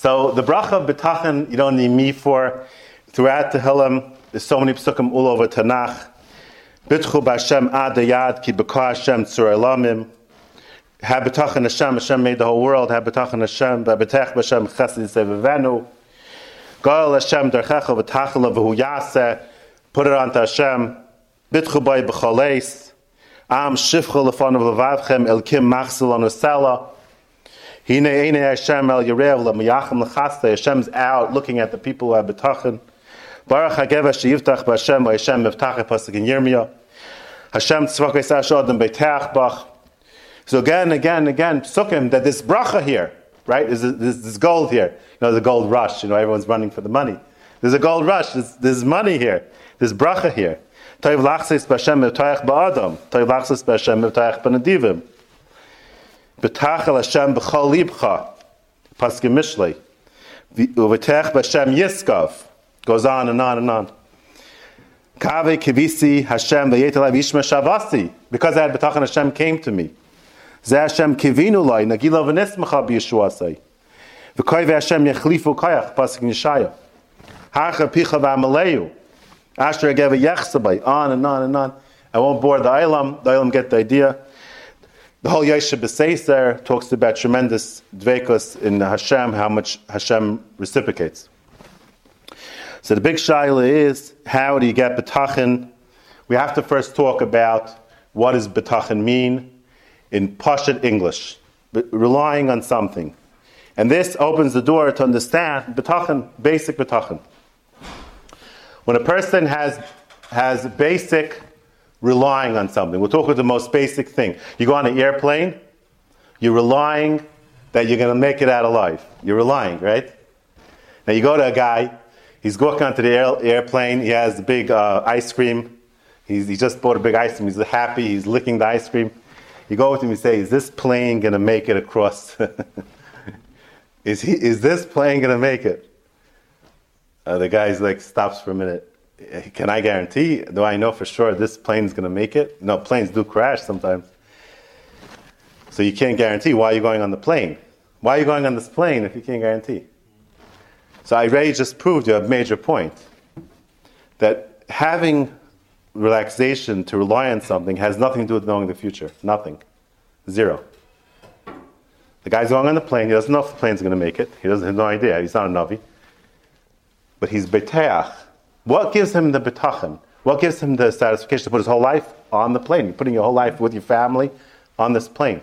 So the bracha of betachin, you don't need me for. Throughout the Hillam, there's so many psukim all over Tanakh. Bitchu b'Hashem ad yad ki b'ka Hashem tzur elamim. Have betachin Hashem, Hashem made the whole world. Have betachin Hashem, b'betech b'Hashem chesed sevevenu. Goel Hashem derchecha v'tachel v'hu yaseh. Put it onto Hashem. Bitchu b'ay b'chaleis. Am shifcha lefanav levavchem el kim machzil on Hashem's out looking at the people who have betachin. Baruch hageva sheyiftach b'Hashem Hashem miftach pasuk in Yirmiyah. Hashem tzvakei sashodem beiteach bach. So again, again, again, psukim that this bracha here, right? Is this, this gold here? You know, the gold rush. You know, everyone's running for the money. There's a gold rush. There's, there's money here. There's bracha here. Toiv lachsis b'Hashem miftach ba'adam. Toiv lachsis b'Hashem miftach b'nadivim. Betachel Hashem b'chol libcha. Paskim Mishlei. Uvetech b'Hashem yiskav. Goes on and on and on. Kave kivisi Hashem v'yetelav yishma shavasi. Because I had betachan Hashem came to me. Ze Hashem kivinu lai nagila v'nismacha b'yeshuasai. V'koi v'Hashem yechlifu koyach. Paskim Yeshaya. Hacha picha v'amaleyu. Asher ageva yechsabai. On and on and on. I won't bore the Ilam. The Ilam get the idea. The whole Yesha B'Seiser talks about tremendous dvekus in Hashem, how much Hashem reciprocates. So the big shaila is, how do you get betachin? We have to first talk about what does betachin mean in Pashat English, relying on something. And this opens the door to understand betachin, basic betachin. When a person has, has basic relying on something. We'll talk about the most basic thing. You go on an airplane, you're relying that you're going to make it out alive. You're relying, right? Now you go to a guy, he's walking onto the air, airplane, he has a big uh, ice cream. He's, he just bought a big ice cream, he's happy, he's licking the ice cream. You go with him and say, Is this plane going to make it across? is, he, is this plane going to make it? Uh, the guy's like, stops for a minute can I guarantee? Do I know for sure this plane's going to make it? No, planes do crash sometimes. So you can't guarantee. Why are you going on the plane? Why are you going on this plane if you can't guarantee? So I already just proved you a major point that having relaxation to rely on something has nothing to do with knowing the future. Nothing. Zero. The guy's going on the plane. He doesn't know if the plane's going to make it. He doesn't have no idea. He's not a Navi. But he's beteach what gives him the betachim? What gives him the satisfaction to put his whole life on the plane? You're putting your whole life with your family on this plane.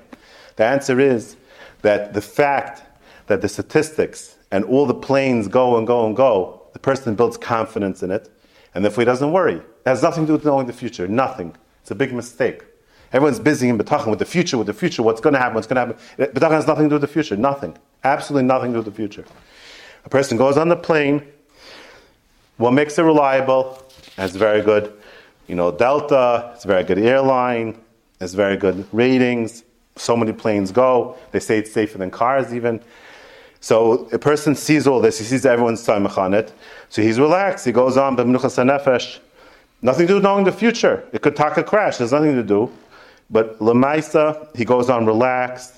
The answer is that the fact that the statistics and all the planes go and go and go, the person builds confidence in it, and therefore he doesn't worry. It has nothing to do with knowing the future. Nothing. It's a big mistake. Everyone's busy in betachim with the future, with the future, what's going to happen, what's going to happen. Betachim has nothing to do with the future. Nothing. Absolutely nothing to do with the future. A person goes on the plane, what makes it reliable? It's very good, you know, Delta. It's a very good airline. It's very good ratings. So many planes go. They say it's safer than cars even. So a person sees all this. He sees everyone's time on it. So he's relaxed. He goes on b'menuchas nefesh. Nothing to do knowing the future. It could take a crash. There's nothing to do. But lemaisa, he goes on relaxed.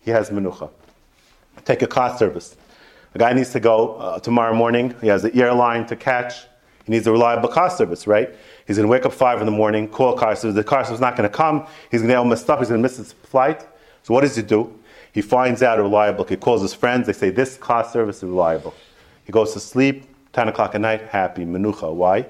He has menucha. Take a car service. A guy needs to go uh, tomorrow morning. He has an airline to catch. He needs a reliable car service, right? He's going to wake up five in the morning, call car service. The car service is not going to come. He's going to get all messed up. He's going to miss his flight. So what does he do? He finds out a reliable. He calls his friends. They say this car service is reliable. He goes to sleep. Ten o'clock at night, happy menucha. Why?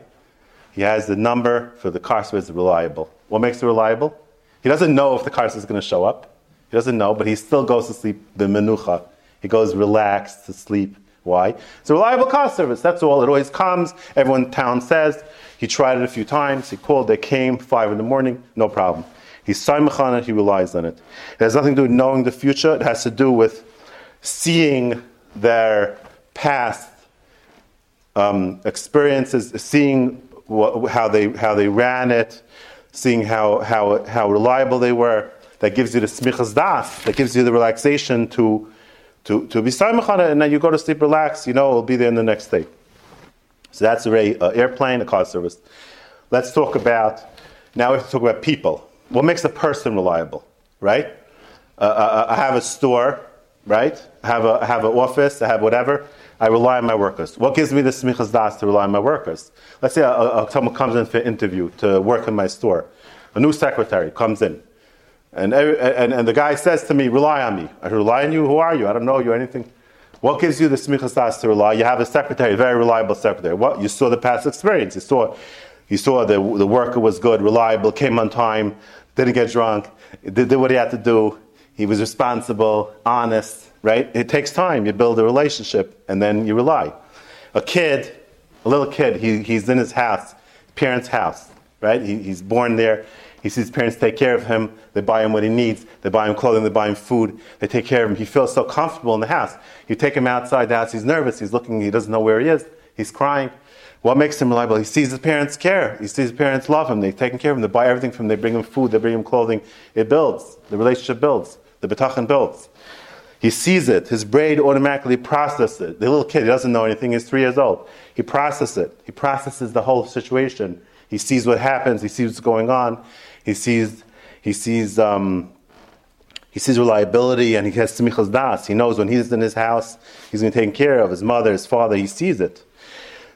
He has the number for the car service reliable. What makes it reliable? He doesn't know if the car service is going to show up. He doesn't know, but he still goes to sleep the menucha. He goes relaxed to sleep. Why? It's a reliable car service. That's all. It always comes. Everyone in town says. He tried it a few times. He called. They came. Five in the morning. No problem. He's saimach on it. He relies on it. It has nothing to do with knowing the future. It has to do with seeing their past um, experiences, seeing what, how they how they ran it, seeing how how how reliable they were. That gives you the smichas das. That gives you the relaxation to to, to be simach and then you go to sleep, relax, you know, it'll be there in the next day. So that's a uh, airplane, a car service. Let's talk about, now we have to talk about people. What makes a person reliable, right? Uh, uh, uh I have a store, right? I have a I have an office, I have whatever. I rely on my workers. What gives me the smichas das to rely on my workers? Let's say a, a, someone comes in for an interview to work in my store. A new secretary comes in. And, and, and the guy says to me, rely on me. I rely on you? Who are you? I don't know you or anything. What gives you the smichas das to rely? You have a secretary, a very reliable secretary. What? You saw the past experience. You saw, you saw the, the worker was good, reliable, came on time, didn't get drunk, did, did what he had to do. He was responsible, honest, right? It takes time. You build a relationship and then you rely. A kid, a little kid, he, he's in his house, parents' house, right? He, he's born there. He sees his parents take care of him. They buy him what he needs. They buy him clothing. They buy him food. They take care of him. He feels so comfortable in the house. You take him outside the house. He's nervous. He's looking. He doesn't know where he is. He's crying. What makes him reliable? He sees his parents care. He sees his parents love him. They're taking care of him. They buy everything from him. They bring him food. They bring him clothing. It builds. The relationship builds. The betachan builds. He sees it. His brain automatically processes it. The little kid, he doesn't know anything. He's three years old. He processes it. He processes the whole situation. He sees what happens. He sees what's going on. He sees, he sees, um, he sees reliability and he has smichas das. He knows when he's in his house, he's going to take care of his mother, his father. He sees it.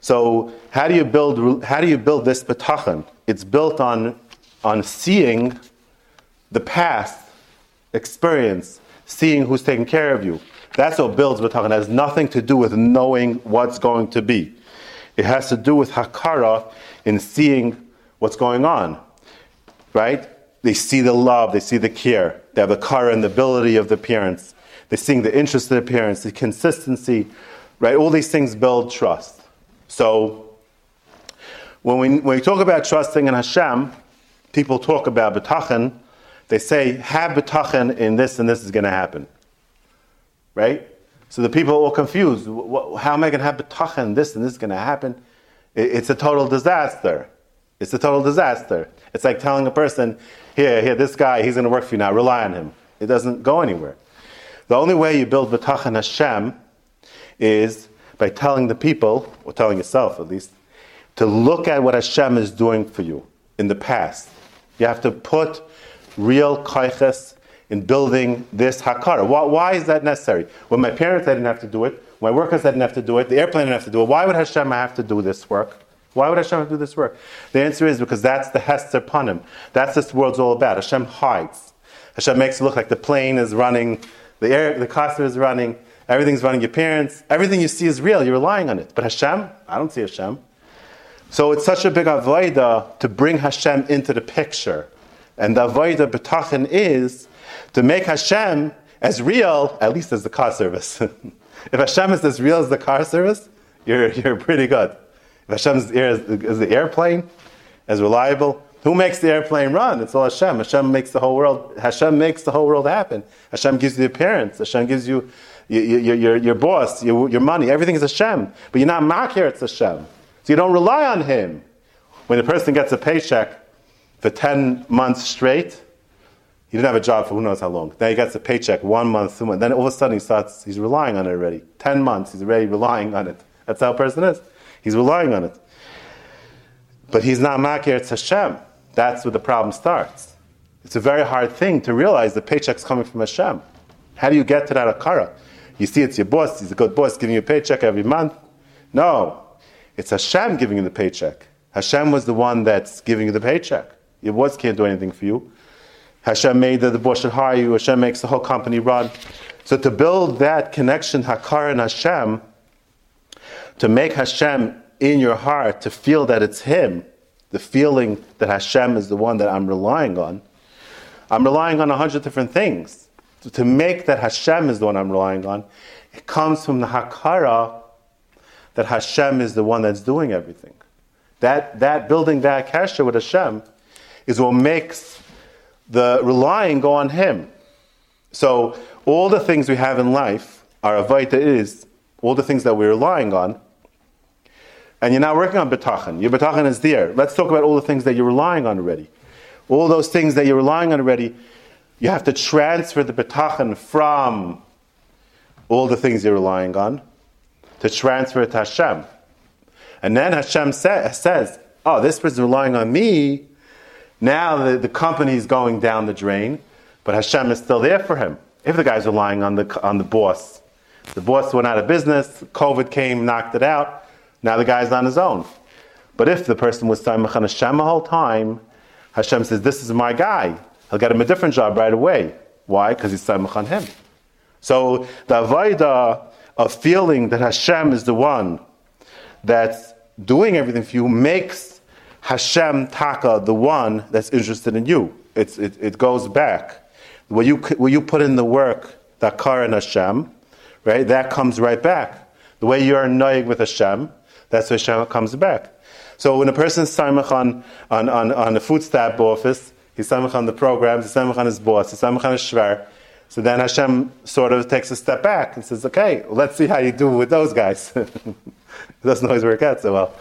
So how do you build, how do you build this betachan? It's built on, on seeing the past experience, seeing who's taking care of you. That's what builds betachan. It has nothing to do with knowing what's going to be. It has to do with hakara in seeing what's going on right? They see the love, they see the care, they have the car and the ability of the parents, they're seeing the interest of the parents, the consistency, right? All these things build trust. So when we, when we talk about trusting in Hashem, people talk about betachan, they say, have betachan in this and this is going to happen. Right? So the people are all confused. How am I going to have betachan? This and this is going to happen. It's a total disaster. It's a total disaster. It's like telling a person, here, here, this guy, he's going to work for you now, rely on him. It doesn't go anywhere. The only way you build B'tachan Hashem is by telling the people, or telling yourself at least, to look at what Hashem is doing for you in the past. You have to put real kaiches in building this hakara. Why, why, is that necessary? When my parents I didn't have to do it, my workers I didn't have to do it, the airplane didn't have to do it. Why would Hashem have to do this work? Why would Hashem do this work? The answer is because that's the Hester Panim. That's this world's all about. Hashem hides. Hashem makes it look like the plane is running, the air, the car is running, everything's running. Your parents, everything you see is real. You're relying on it. But Hashem, I don't see Hashem. So it's such a big avodah to bring Hashem into the picture. And the avodah betachin is to make Hashem as real, at least as the car service. if Hashem is as real as the car service, you're, you're pretty good. If air is, is the airplane as reliable, who makes the airplane run? It's all Hashem. Hashem makes the whole world. Hashem makes the whole world happen. Hashem gives you the appearance. Hashem gives you your, your, your, your boss, your, your money. Everything is Hashem. But you're not makir, it's Hashem. So you don't rely on Him. When a person gets a paycheck for 10 months straight, he didn't have a job for who knows how long. Then he gets a paycheck one month, two months. Then all of a sudden he starts, he's relying on it already. 10 months, he's already relying on it. That's how a person is. He's relying on it. But he's not makir, it's Hashem. That's where the problem starts. It's a very hard thing to realize the paycheck's coming from Hashem. How do you get to that akara? You see, it's your boss, he's a good boss giving you a paycheck every month. No, it's Hashem giving you the paycheck. Hashem was the one that's giving you the paycheck. Your boss can't do anything for you. Hashem made that the boss should hire you. Hashem makes the whole company run. So to build that connection, Hakar and Hashem, to make Hashem in your heart, to feel that it's Him, the feeling that Hashem is the one that I'm relying on. I'm relying on a hundred different things. So to make that Hashem is the one I'm relying on, it comes from the Hakara that Hashem is the one that's doing everything. That, that building that kasha with Hashem is what makes the relying go on Him. So all the things we have in life, our avaita is all the things that we're relying on, and you're now working on betachan. Your betachan is there. Let's talk about all the things that you're relying on already. All those things that you're relying on already, you have to transfer the betachan from all the things you're relying on to transfer it to Hashem. And then Hashem say, says, oh, this person's relying on me. Now the, the company is going down the drain, but Hashem is still there for him. If the guy's relying on the, on the boss, the boss went out of business, COVID came, knocked it out, now the guy's on his own. But if the person was Samach on Hashem the whole time, Hashem says, This is my guy. He'll get him a different job right away. Why? Because he's Samach on him. So the Avaida of feeling that Hashem is the one that's doing everything for you makes Hashem Taka the one that's interested in you. It's, it, it goes back. When you, when you put in the work, that Kar and Hashem, right, that comes right back. The way you're annoying with Hashem, that's where Hashem comes back. So when a person is samach on, on, on, on a food stamp office, he's samach on the programs, he's samach on his boss, he's samach on his shver. So then Hashem sort of takes a step back and says, okay, let's see how you do with those guys. it doesn't always work out so well.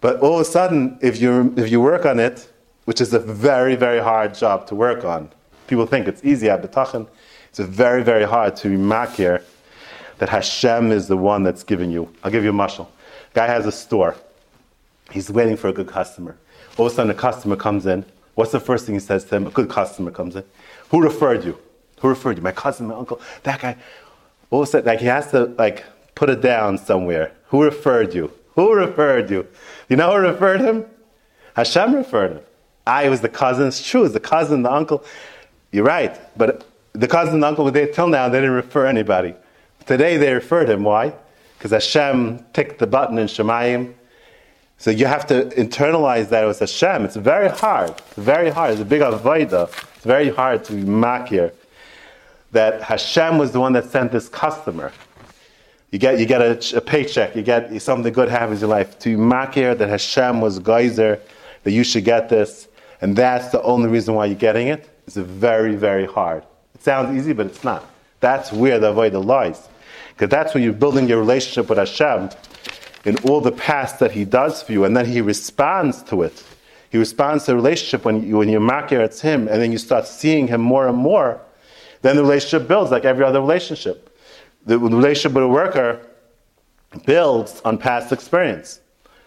But all of a sudden, if you, if you work on it, which is a very, very hard job to work on, people think it's easy at Betachin. It's very, very hard to be makir that Hashem is the one that's giving you. I'll give you a mashal. Guy has a store. He's waiting for a good customer. All of a sudden, a customer comes in. What's the first thing he says to him? A good customer comes in. Who referred you? Who referred you? My cousin, my uncle, that guy. All of a sudden, like he has to like put it down somewhere. Who referred you? Who referred you? You know who referred him? Hashem referred him. I was the cousin. It's true. It's the cousin, the uncle. You're right. But the cousin and uncle there till now. They didn't refer anybody. Today they referred him. Why? Because Hashem ticked the button in Shemayim so you have to internalize that it was Hashem. It's very hard. It's very hard. It's a big avodah. It's very hard to be makir that Hashem was the one that sent this customer. You get, you get a, a paycheck, you get something good happens in your life. To be makir that Hashem was geyser, that you should get this, and that's the only reason why you're getting it. It's very, very hard. It sounds easy, but it's not. That's where the avodah lies. Because that's when you're building your relationship with Hashem in all the past that he does for you, and then he responds to it. He responds to the relationship when you, when you're makir it's him, and then you start seeing him more and more. Then the relationship builds like every other relationship. The relationship with a worker builds on past experience.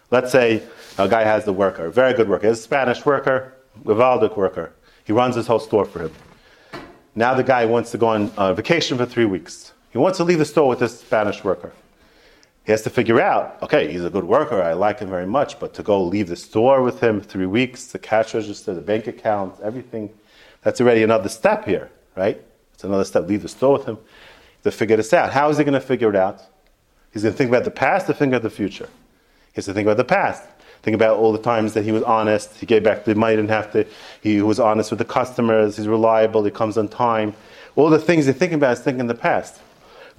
Let's say a guy has a worker, a very good worker, a Spanish worker, a Valdic worker. He runs his whole store for him. Now the guy wants to go on uh, vacation for three weeks. He wants to leave the store with this Spanish worker. He has to figure out, okay, he's a good worker, I like him very much, but to go leave the store with him three weeks, the cash register, the bank account, everything, that's already another step here, right? It's another step, leave the store with him to figure this out. How is he going to figure it out? He's going to think about the past or think about the future? He has to think about the past. Think about all the times that he was honest, he gave back the money, didn't have to, he was honest with the customers, he's reliable, he comes on time. All the things he's thinking about is thinking the past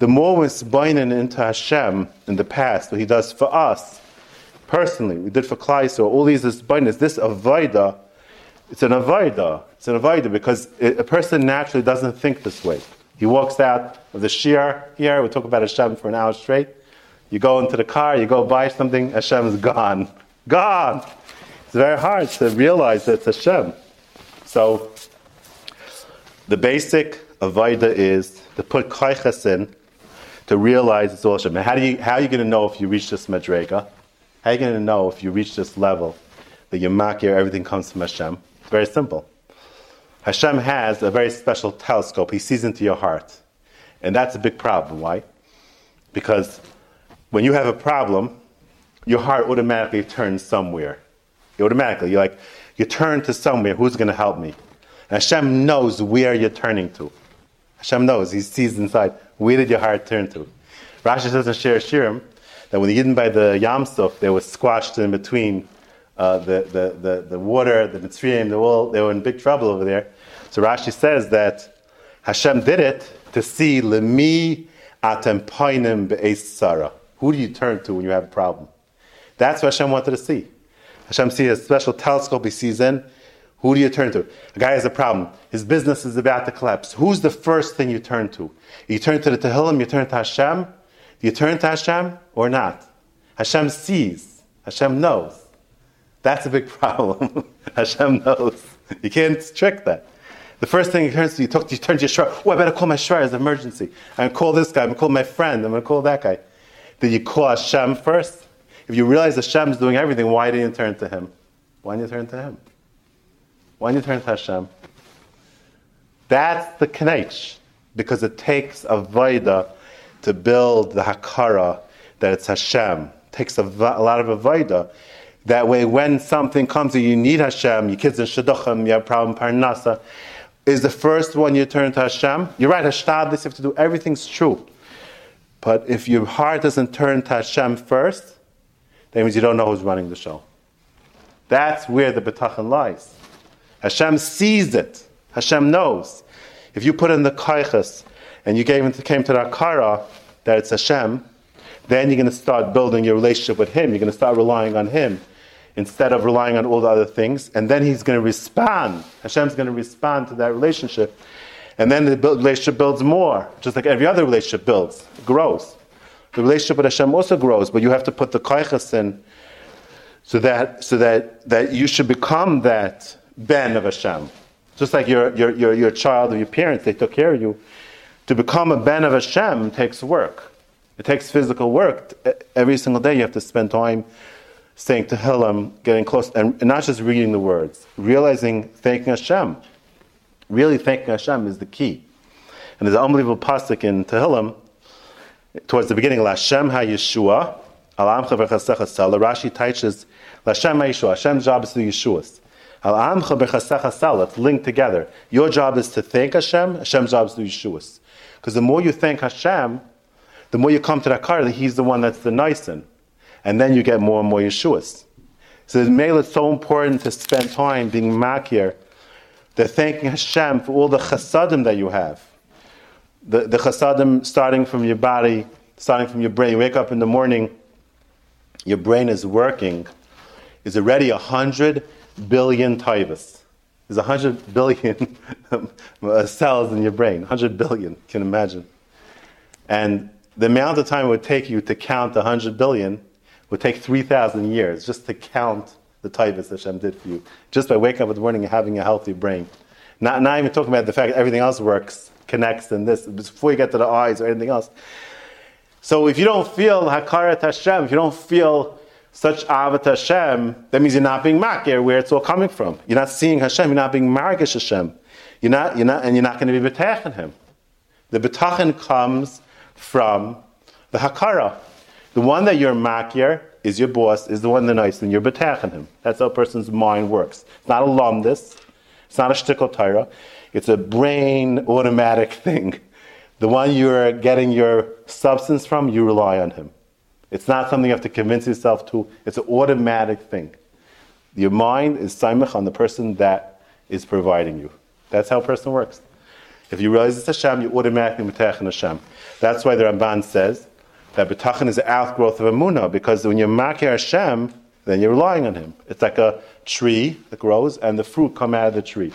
the more we're sbaining into Hashem in the past, what He does for us personally, we did for Klai, so all these sbainas, this avoida, it's an avoida. It's an avoida because a person naturally doesn't think this way. He walks out of the shir here, we talk about Hashem for an hour straight. You go into the car, you go buy something, Hashem is gone. Gone! It's very hard to realize that it's Hashem. So, the basic avoida is to put kaichas in to realize it's all Hashem. how, do you, how are you going to know if you reach this madrega? How are you going to know if you reach this level that you makir, everything comes from Hashem? It's very simple. Hashem has a very special telescope. He sees into your heart. And that's a big problem. Why? Because when you have a problem, your heart automatically turns somewhere. Automatically, you're like, you turn to somewhere. Who's going to help me? And Hashem knows where you're turning to. Hashem knows. He sees inside. Where did your heart turn to? Rashi says in Shir Shirim that when the Yidden by the Yam Suf, they were squashed in between uh, the, the, the, the, water, the Mitzrayim, they were, they were in big trouble over there. So Rashi says that Hashem did it to see Lemi atem painim be'es Who do you turn to when you have a problem? That's what Hashem wanted to see. Hashem sees a special telescope he sees in. Who do you turn to? A guy has a problem. His business is about to collapse. Who's the first thing you turn to? You turn to the Tehillim, you turn to Hashem. Do you turn to Hashem or not? Hashem sees. Hashem knows. That's a big problem. Hashem knows. You can't trick that. The first thing you turn to, you, talk, you turn to your shrar. Oh, I better call my shrar as an emergency. I'm going to call this guy. I'm going to call my friend. I'm going to call that guy. Did you call Hashem first? If you realize Hashem is doing everything, why didn't you turn to Him? Why didn't you turn to Him? Didn't you turn to Hashem? That's the Kanech. because it takes a vaida to build the hakara that it's Hashem. It takes a, a lot of a vaida. That way, when something comes and you need Hashem, your kids in shidduchim, you have problem parnasa, is the first one you turn to Hashem. You're right, Hashtadlis, you have to do everything's true. But if your heart doesn't turn to Hashem first, that means you don't know who's running the show. That's where the betachan lies. Hashem sees it. Hashem knows. If you put in the kaiches and you came to, came to the akara that it's Hashem, then you're going to start building your relationship with Him. You're going to start relying on Him instead of relying on all the other things. And then He's going to respond. Hashem's going to respond to that relationship. And then the relationship builds more, just like every other relationship builds, grows. The relationship with Hashem also grows, but you have to put the kaiches in so that, so that, that you should become that ben of Hashem. Just like your, your, your, your child or your parents, they took care of you. To become a ben of Hashem takes work. It takes physical work. Every single day you have to spend time saying Tehillim, getting close, and, not just reading the words, realizing, thanking Hashem. Really thanking Hashem is the key. And there's an unbelievable pasuk in Tehillim, towards the beginning, Lashem HaYeshua, Alam. Rashi teaches, Lashem HaYeshua, Hashem's job is to Yeshuas. Al Amcha Bechasecha Sala, it's linked together. Your job is to thank Hashem, Hashem's job is to Yeshuas. Because the more you thank Hashem, the more you come to that car, He's the one that's the nice one. And then you get more and more Yeshuas. So the mail is so important to spend time being makir, that thanking Hashem for all the chasadim that you have. The, the chasadim starting from your body, starting from your brain. You wake up in the morning, your brain is working, is already a hundred billion taivas. There's a hundred billion cells in your brain, hundred billion, you can imagine. And the amount of time it would take you to count a hundred billion would take 3,000 years just to count the taivas that Hashem did for you, just by waking up in the morning and having a healthy brain. Not, not even talking about the fact that everything else works, connects, and this, before you get to the eyes or anything else. So if you don't feel Hakarat Hashem, if you don't feel such Avat Hashem, that means you're not being Makir, where it's all coming from. You're not seeing Hashem, you're not being Margish Hashem. You're not, you're not, and you're not going to be Betach Him. The Betachin comes from the Hakara. The one that you're Makir is your boss, is the one the nice, and you're Betach Him. That's how a person's mind works. It's not a lumdis, it's not a shtickle Torah, it's a brain automatic thing. The one you're getting your substance from, you rely on Him. It's not something you have to convince yourself to. It's an automatic thing. Your mind is saimach on the person that is providing you. That's how a person works. If you realize it's Hashem, you automatically metach Hashem. That's why the Ramban says that betachin is the outgrowth of Amunah, because when you're makir Hashem, then you're relying on Him. It's like a tree that grows, and the fruit come out of the tree.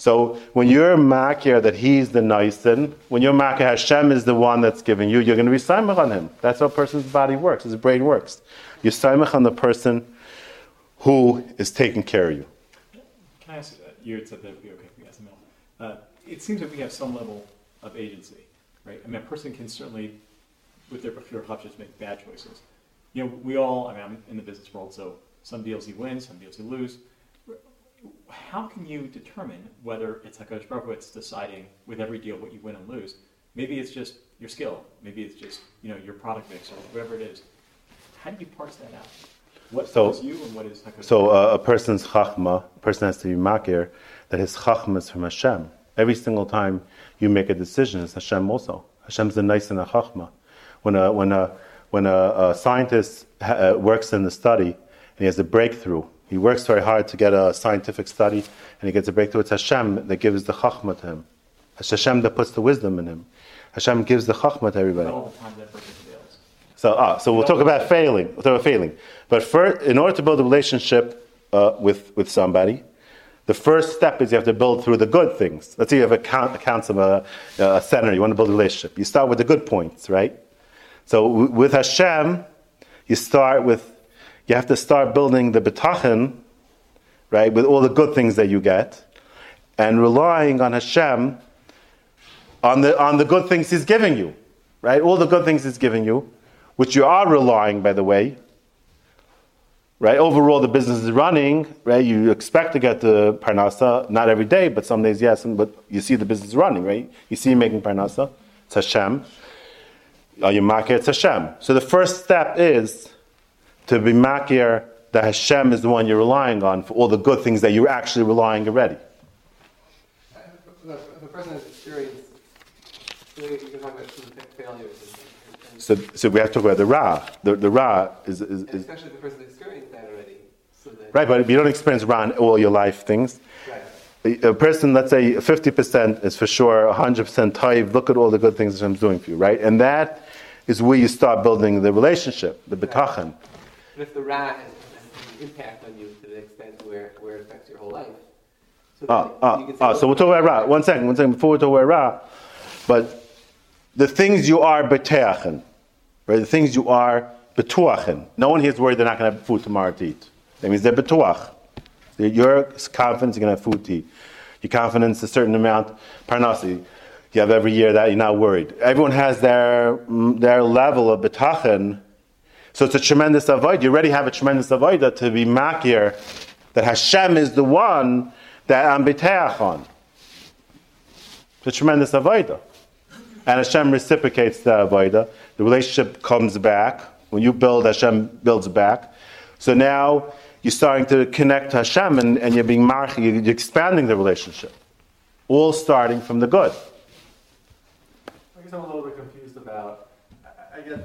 So when you're makir that he's the nice when you're makir Hashem is the one that's giving you, you're going to be saimach on him. That's how a person's body works, his brain works. You're saimach on the person who is taking care of you. Can I ask you uh, you? Said that would be okay we ask uh, It seems that we have some level of agency, right? I mean, a person can certainly, with their bechir just make bad choices. You know, we all. I mean, I'm in the business world, so some deals you win, some deals you lose how can you determine whether it's like Baruch it's deciding with every deal what you win and lose? Maybe it's just your skill. Maybe it's just you know your product mix or whatever it is. How do you parse that out? What so, is you and what is Hakadosh So uh, a person's chachma, a person has to be makir that his chachma is from Hashem. Every single time you make a decision, it's Hashem also. Hashem's the nice and a chachma. When a when a when a, a scientist ha- uh, works in the study and he has a breakthrough he works very hard to get a scientific study, and he gets a breakthrough. It's Hashem that gives the chachma to him. It's Hashem that puts the wisdom in him. Hashem gives the chachma to everybody. So, ah, so we'll talk about failing. We'll talk about failing. But first, in order to build a relationship uh, with, with somebody, the first step is you have to build through the good things. Let's say you have a, count, a council, a, a senator, you want to build a relationship. You start with the good points, right? So with Hashem, you start with you have to start building the betachin, right, with all the good things that you get, and relying on Hashem on the, on the good things He's giving you, right? All the good things He's giving you, which you are relying, by the way, right? Overall, the business is running, right? You expect to get the parnasa, not every day, but some days yes, but you see the business running, right? You see making parnasa, it's Hashem. Are you market? It's Hashem. So the first step is to be makir that Hashem is the one you're relying on for all the good things that you're actually relying already. If a person has experienced, you can talk about failures. So, so we have to talk about the ra. The, the ra is, is, is especially if the person experienced that already. So right, but if you don't experience ra in all your life things, right. a person, let's say 50% is for sure 100% taiv, look at all the good things Hashem's doing for you, right? And that is where you start building the relationship, the betachan. But if the ra has, impact on you to the extent where, where it affects your whole life. So, Oh, oh, you ah, ah, say, so we'll talk about ra. One second, one second, before we talk about ra. But the things you are beteachen, right? The things you are betuachen. No one here is worried they're not going to have food tomorrow to eat. That means they're betuach. Your confidence you're going to have food to eat. Your confidence a certain amount, parnasi. You have every year that you're not worried. Everyone has their, mm, their level of betachen. So it's a tremendous avoid. You already have a tremendous avoid to be makir that Hashem is the one that I'm beteach on. It's a tremendous avodah. And Hashem reciprocates the avodah. The relationship comes back. When you build, Hashem builds back. So now you're starting to connect to Hashem and, and you're being marchi, you're expanding the relationship. All starting from the good. I guess I'm a little bit confused about. I, I guess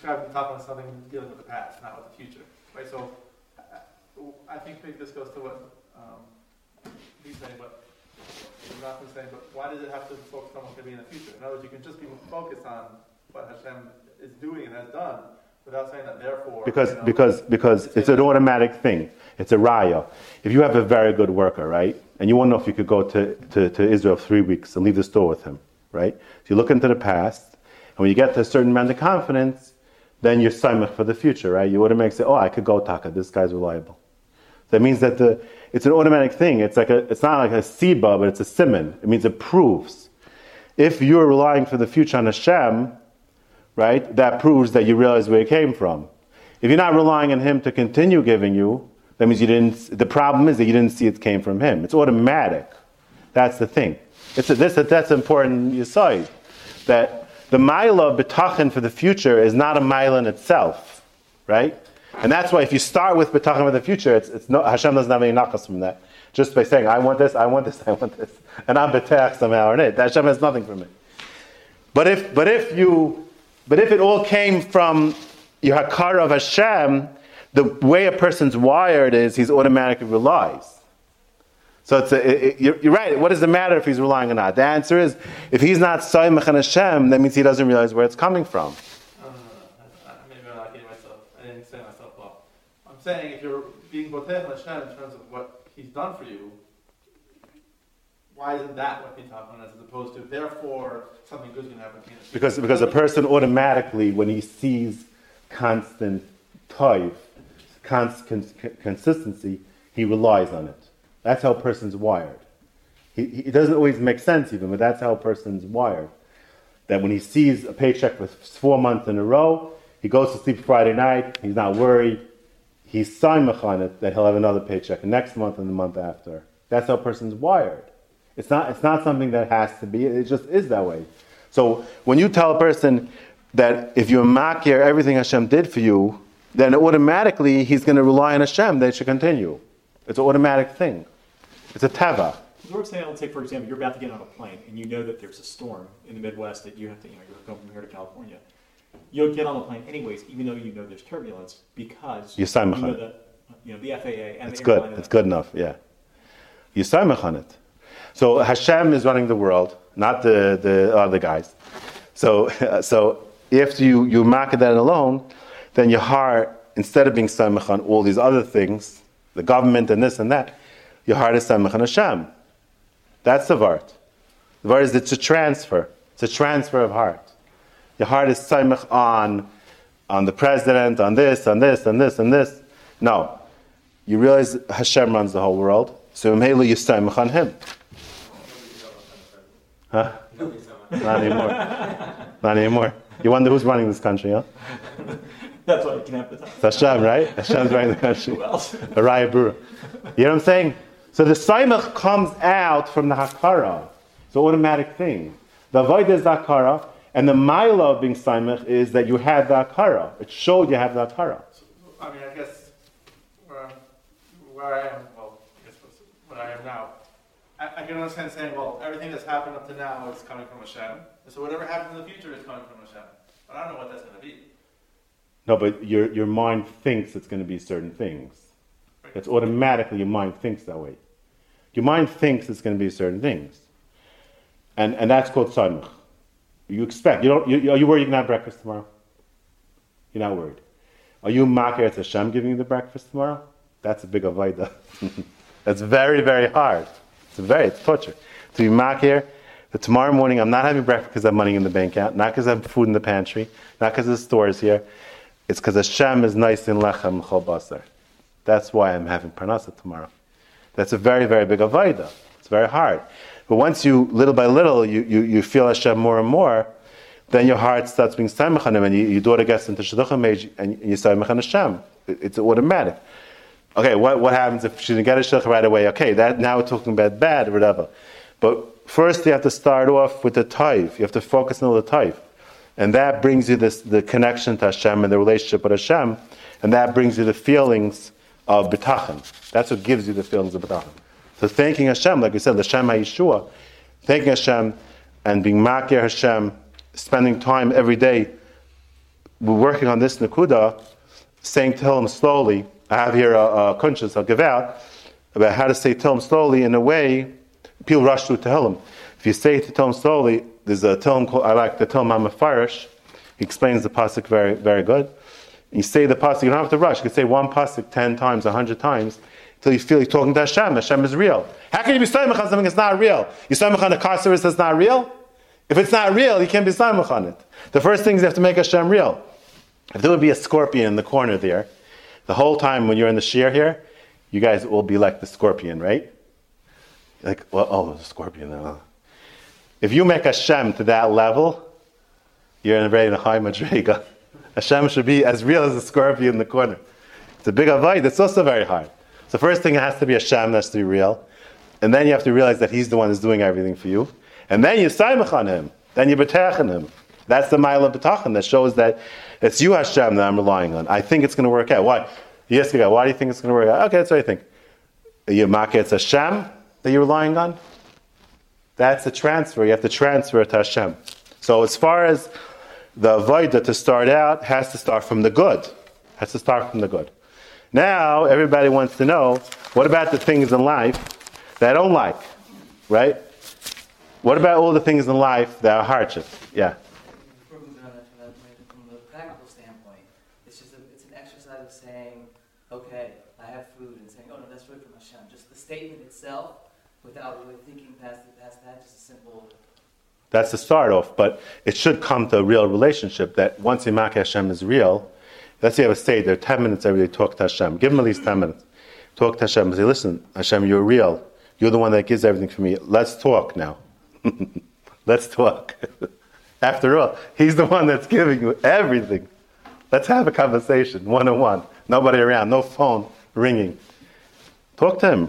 described talking about something dealing with the past, not with the future, right? So, I, I think maybe this goes to what um, he's saying, but Raffin's saying. But why does it have to focus on what's going to be in the future? In other words, you can just be focused on what Hashem is doing and has done, without saying that. Therefore, Because, you know, because, because it's an automatic thing. It's a raya. If you have a very good worker, right, and you want to know if you could go to, to, to Israel three weeks and leave the store with him, right? So you look into the past, and when you get to a certain amount of confidence, then you're simach for the future, right? You automatically say, oh, I could go Taka, this guy's reliable. That means that the, it's an automatic thing. It's, like a, it's not like a siba, but it's a simon. It means it proves. If you're relying for the future on Hashem, right, that proves that you realize where it came from. If you're not relying on Him to continue giving you, that means you didn't, the problem is that you didn't see it came from Him. It's automatic. That's the thing. It's a, this, that's important aside. That the mile of betachin for the future is not a mile in itself, right? And that's why if you start with betachin for the future, it's, it's no, Hashem doesn't have any nakas from that. Just by saying, I want this, I want this, I want this, and I'm betach somehow in it. Hashem has nothing from it. But if, but if you, but if it all came from your hakara of Hashem, the way a person's wired is he's automatically relies. So it's a, it, you're, you're, right. What does it matter if he's relying or not? The answer is, if he's not Saimach and Hashem, that means he doesn't realize where it's coming from. Uh, maybe I'm not getting myself. I didn't explain myself well. I'm saying if you're being botech Hashem in terms of what He's done for you, why isn't that what about as opposed to therefore something good's going to happen to? Because because a person automatically, when he sees constant toiv, constant consistency, he relies on it. That's how a person's wired. He, he, it doesn't always make sense even, but that's how a person's wired. That when he sees a paycheck for four months in a row, he goes to sleep Friday night, he's not worried, he's simach on that he'll have another paycheck next month and the month after. That's how a person's wired. It's not, it's not something that has to be, it just is that way. So when you tell a person that if you're makir everything Hashem did for you, then automatically he's going to rely on Hashem, that it should continue. It's an automatic thing. It's a teva. Lord saying, let's say, for example, you're about to get on a plane and you know that there's a storm in the Midwest that you have to, you know, you're going from here to California. You'll get on the plane anyways, even though you know there's turbulence, because you know the, you know, the FAA and it's good. It's good enough. Yeah, you on it. So Hashem is running the world, not the the other guys. So so if you you mark that alone, then your heart, instead of being samach on all these other things, the government and this and that, your heart is samach on Hashem. That's the vart. The vart is it's a transfer. It's a transfer of heart. Your heart is samach on, on the president, on this, on this, on this, on this. No. You realize Hashem runs the whole world, so Mele you samach on him. Huh? Not anymore. Not anymore. You wonder who's running this country, huh? That's why you can time. It's Hashem, right? Hashem's running the country. Who else? A Raya Brura. You know what I'm saying? So the Saimach comes out from the Hakara. It's an automatic thing. The Avodah is the Hakara, and the Mila of being Saimach is that you have the Hakara. It showed you have the Hakara. I mean, I guess where, where I am, well, I guess what I am now, I, I can understand saying, well, everything that's happened up to now is coming from Hashem, and so whatever happens in the future is coming from Hashem. But I don't know what that's going to be. No, but your, your mind thinks it's going to be certain things. It's automatically your mind thinks that way. Your mind thinks it's going to be certain things. And, and that's called Saimach. You expect. You don't, you, are you worried you can have breakfast tomorrow? You're not worried. Are you makir at Hashem giving you the breakfast tomorrow? That's a big avodah. That's very, very hard. It's very, it's torture. To be makir that tomorrow morning I'm not having breakfast because I have money in the bank account, not because I have food in the pantry, not because the store is here. It's because Hashem is nice in lechem chol basar. That's why I'm having parnasa tomorrow. That's a very, very big avodah. It's very hard. But once you, little by little, you, you, you feel Hashem more and more, then your heart starts being him, and you, your daughter gets into shidduchim age, and you samach on Hashem. It's automatic. Okay, what, what happens if she didn't get a shidduch right away? Okay, that now we're talking about bad or whatever. But first, you have to start off with the taif. You have to focus on the taif, and that brings you this the connection to Hashem and the relationship with Hashem, and that brings you the feelings of bitachon. That's what gives you the feelings of bitachon. So thanking Hashem, like we said, Hashem HaYeshua, thanking Hashem and being makir Hashem spending time every day we're working on this Nakuda, saying Tehillim slowly. I have here a, a conscious, I'll give out, about how to say Tehillim slowly in a way people rush through Tehillim. If you say Tehillim slowly, there's a Tehillim called, I like the Tehillim Amafarish. He explains the pasuk very, very good. You say the pasuk, you don't have to rush. You can say one pasuk ten times, a hundred times, until you feel you're talking to Hashem. Hashem is real. How can you be Saimach on something that's not real? You Saimach on a car service that's not real? If it's not real, you can't be Samach on it. The first thing is you have to make Hashem real. If there would be a scorpion in the corner there, the whole time when you're in the shear here, you guys will be like the scorpion, right? Like, well, oh, a scorpion there. If you make Hashem to that level, you're in a very high madriga. Hashem should be as real as a scorpion in the corner. It's a big avoid. It's also very hard. So first thing it has to be Hashem, that's to be real. And then you have to realize that He's the one who's doing everything for you. And then you saimach on him. Then you betach on him. That's the mile of betachin that shows that it's you Hashem that I'm relying on. I think it's going to work out. Why? You got why do you think it's going to work out? Okay, that's what I think. You mark it's Hashem that you're relying on. That's a transfer. You have to transfer it to Hashem. So as far as the avodah to start out has to start from the good. Has to start from the good. Now everybody wants to know what about the things in life that I don't like, right? What about all the things in life that are hardships? Yeah. From the practical standpoint, it's just it's an exercise of saying, okay, I have food, and saying, oh no, that's really from Hashem. Just the statement itself, without really thinking past, past that, just a simple. That's the start off, but it should come to a real relationship that once Imak Hashem is real, let's say I have a state there, 10 minutes every day, talk to Hashem. Give him at least 10 minutes. Talk to Hashem and say, listen, Hashem, you're real. You're the one that gives everything for me. Let's talk now. Let's talk. After all, he's the one that's giving you everything. Let's have a conversation, one on one. Nobody around, no phone ringing. Talk to him.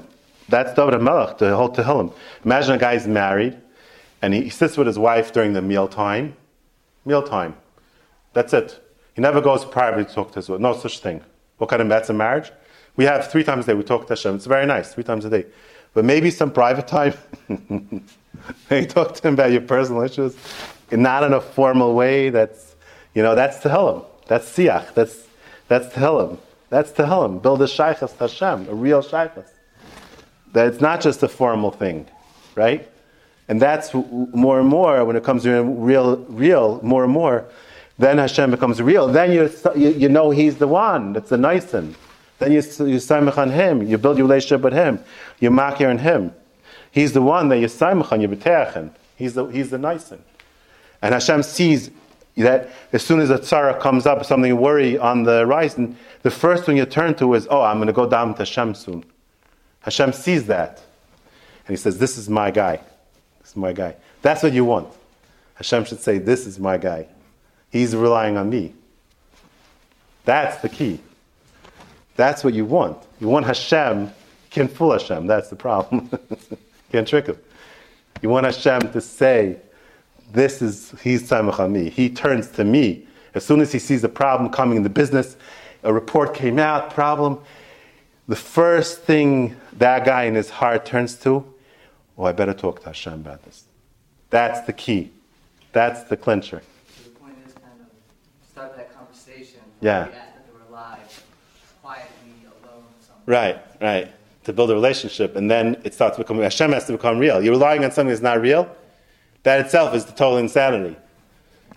That's David Melech to hold to him. Imagine a guy's married and he sits with his wife during the meal time. Meal time. That's it. He never goes privately to talk to his wife. No such thing. What kind of that's a marriage? We have three times a day we talk to Hashem. It's very nice, three times a day. But maybe some private time. you talk to him about your personal issues, not in a formal way. That's, you know, that's Tehillim. That's Siach. That's, that's Tehillim. That's Tehillim. Build a Shaykhas Hashem, a real Shaykhas. That it's not just a formal thing, right? And that's more and more when it comes to real, real, more and more. Then Hashem becomes real. Then you, you, you know He's the one. That's the nice. Then you, you samach on Him. You build your relationship with Him. You makir on Him. He's the one that you saimach on, you beteachin. He's the, he's the nice. And Hashem sees that as soon as a tzara comes up, something worry on the horizon, the first thing you turn to is, oh, I'm going to go down to Hashem soon. Hashem sees that. And he says, this is my guy. My guy. That's what you want. Hashem should say, this is my guy. He's relying on me. That's the key. That's what you want. You want Hashem, can't fool Hashem. That's the problem. can't trick him. You want Hashem to say, this is, he's Samach on me. He turns to me. As soon as he sees a problem coming in the business, a report came out, problem, the first thing that guy in his heart turns to, oh, I better talk to Hashem about this. That's the key. That's the clincher. So the point is kind of start that conversation. Yeah. The aspect of our lives, quietly, alone, somewhere. Right, right. To build a relationship, and then it starts becoming Hashem has to become real. You're relying on something that's not real. That itself is the total insanity.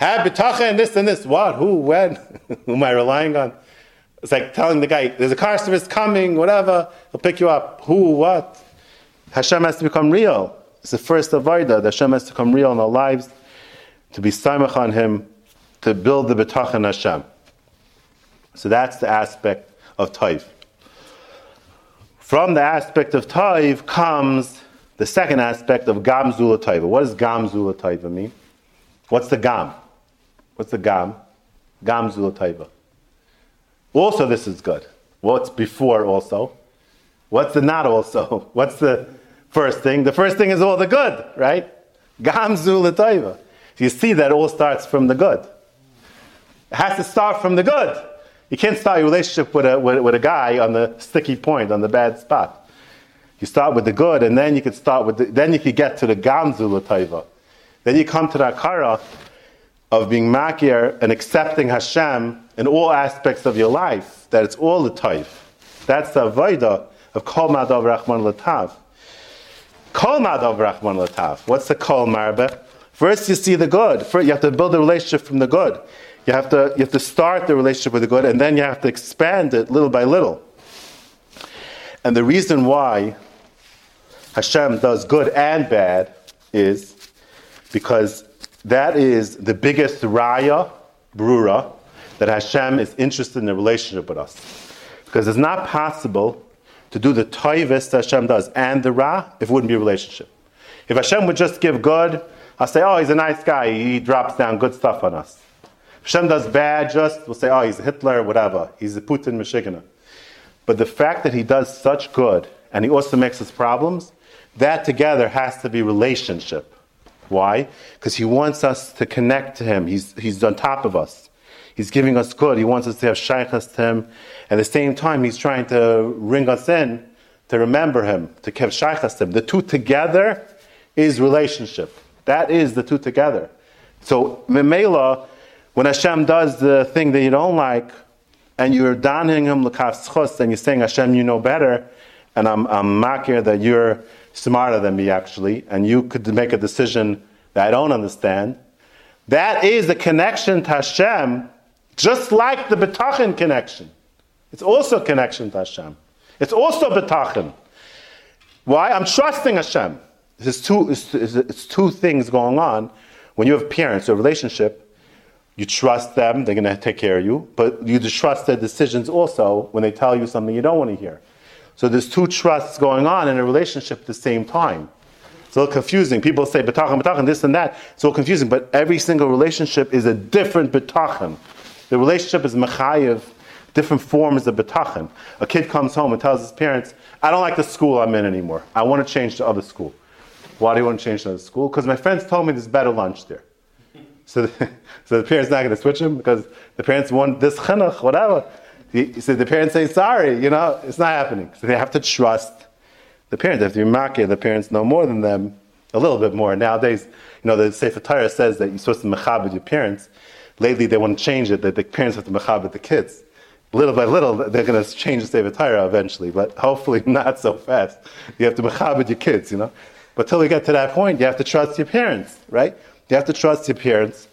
Have bitacha and this and this. What? Who? When? Who am I relying on? It's like telling the guy, "There's a car service coming. Whatever. He'll pick you up. Who? What? Hashem has to become real. It's the first avodah. that Hashem has to become real in our lives, to be samach on Him, to build the bitacha in Hashem. So that's the aspect of Taiv. From the aspect of Taiv comes the second aspect of Gam Zula Taiva. What does Gam Zula Taiva mean? What's the Gam? What's the Gam? Gam Zula Taiva. Also, this is good. What's before also? What's the not also? What's the first thing? The first thing is all the good, right? Gam Zula Taiva. You see that all starts from the good. It has to start from the good. You can't start your relationship with a, with, with a guy on the sticky point, on the bad spot. You start with the good, and then you could start with the, then you could get to the gamzula taiva. Then you come to the akara of being makir and accepting Hashem in all aspects of your life. That it's all the taif. That's the avodah of kol madav rachman latav. Kol madav rachman latav. What's the kol marbe? First, you see the good. First, you have to build a relationship from the good. You have to you have to start the relationship with the good, and then you have to expand it little by little. And the reason why Hashem does good and bad is because that is the biggest raya, brura, that Hashem is interested in a relationship with us. Because it's not possible to do the toivus that Hashem does and the ra if it wouldn't be a relationship. If Hashem would just give good, I'll say, oh, he's a nice guy, he drops down good stuff on us. If Hashem does bad, just we'll say, oh, he's a Hitler, whatever. He's a Putin, Michigan. But the fact that he does such good and he also makes us problems, that together has to be relationship. Why? Because he wants us to connect to him. He's, he's on top of us. He's giving us good. He wants us to have shaykhs to him. At the same time, he's trying to ring us in to remember him, to have shaykhs to him. The two together is relationship. That is the two together. So, Mimela, when Hashem does the thing that you don't like, and you're donning him l'kaf and you're saying, Hashem, you know better, and I'm, I'm makir that you're smarter than me actually, and you could make a decision that I don't understand. That is the connection to Hashem, just like the betachin connection. It's also a connection to Hashem. It's also betachin. Why? I'm trusting Hashem. There's two, it's, it's two things going on. When you have parents, a relationship, you trust them, they're going to take care of you, but you trust their decisions also when they tell you something you don't want to hear. So there's two trusts going on in a relationship at the same time. It's a little confusing. People say betachan, betachan, this and that. It's all confusing, but every single relationship is a different betachan. The relationship is mechayiv, different forms of betachan. A kid comes home and tells his parents, I don't like the school I'm in anymore. I want to change to other school. Why do you want to change to other school? Because my friends told me there's better lunch there. So the, so the parents not going to switch him because the parents want this chinuch, whatever. He, so the parents say, sorry, you know, it's not happening. So they have to trust the parents. They have to be makir. The parents know more than them, a little bit more. Nowadays, you know, the Sefer Torah says that you're supposed to mechabit your parents. Lately, they want to change it, that the parents have to mechabit the kids. Little by little, they're going to change the Sefer Torah eventually, but hopefully not so fast. You have to mechabit your kids, you know. But till you get to that point, you have to trust your parents, right? You have to trust your parents.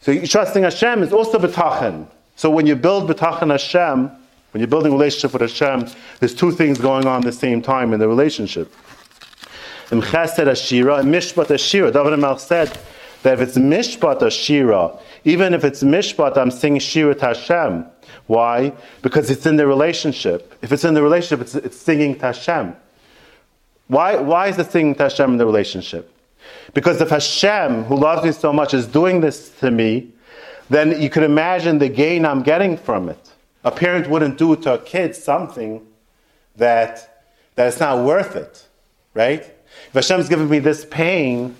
So trusting Hashem is also betachin. So when you build betachan Hashem, when you're building a relationship with Hashem, there's two things going on at the same time in the relationship. In Chesed Ashira, in Mishpat Ashira, David Melech said that if it's Mishpat Ashira, even if it's Mishpat, I'm singing Shira to Hashem. Why? Because it's in the relationship. If it's in the relationship, it's, it's singing Hashem. Why, why is it singing Hashem in the relationship? Because if Hashem, who loves me so much, is doing this to me, then you can imagine the gain I'm getting from it. A parent wouldn't do to a kid something that, that it's not worth it, right? If Hashem's giving me this pain,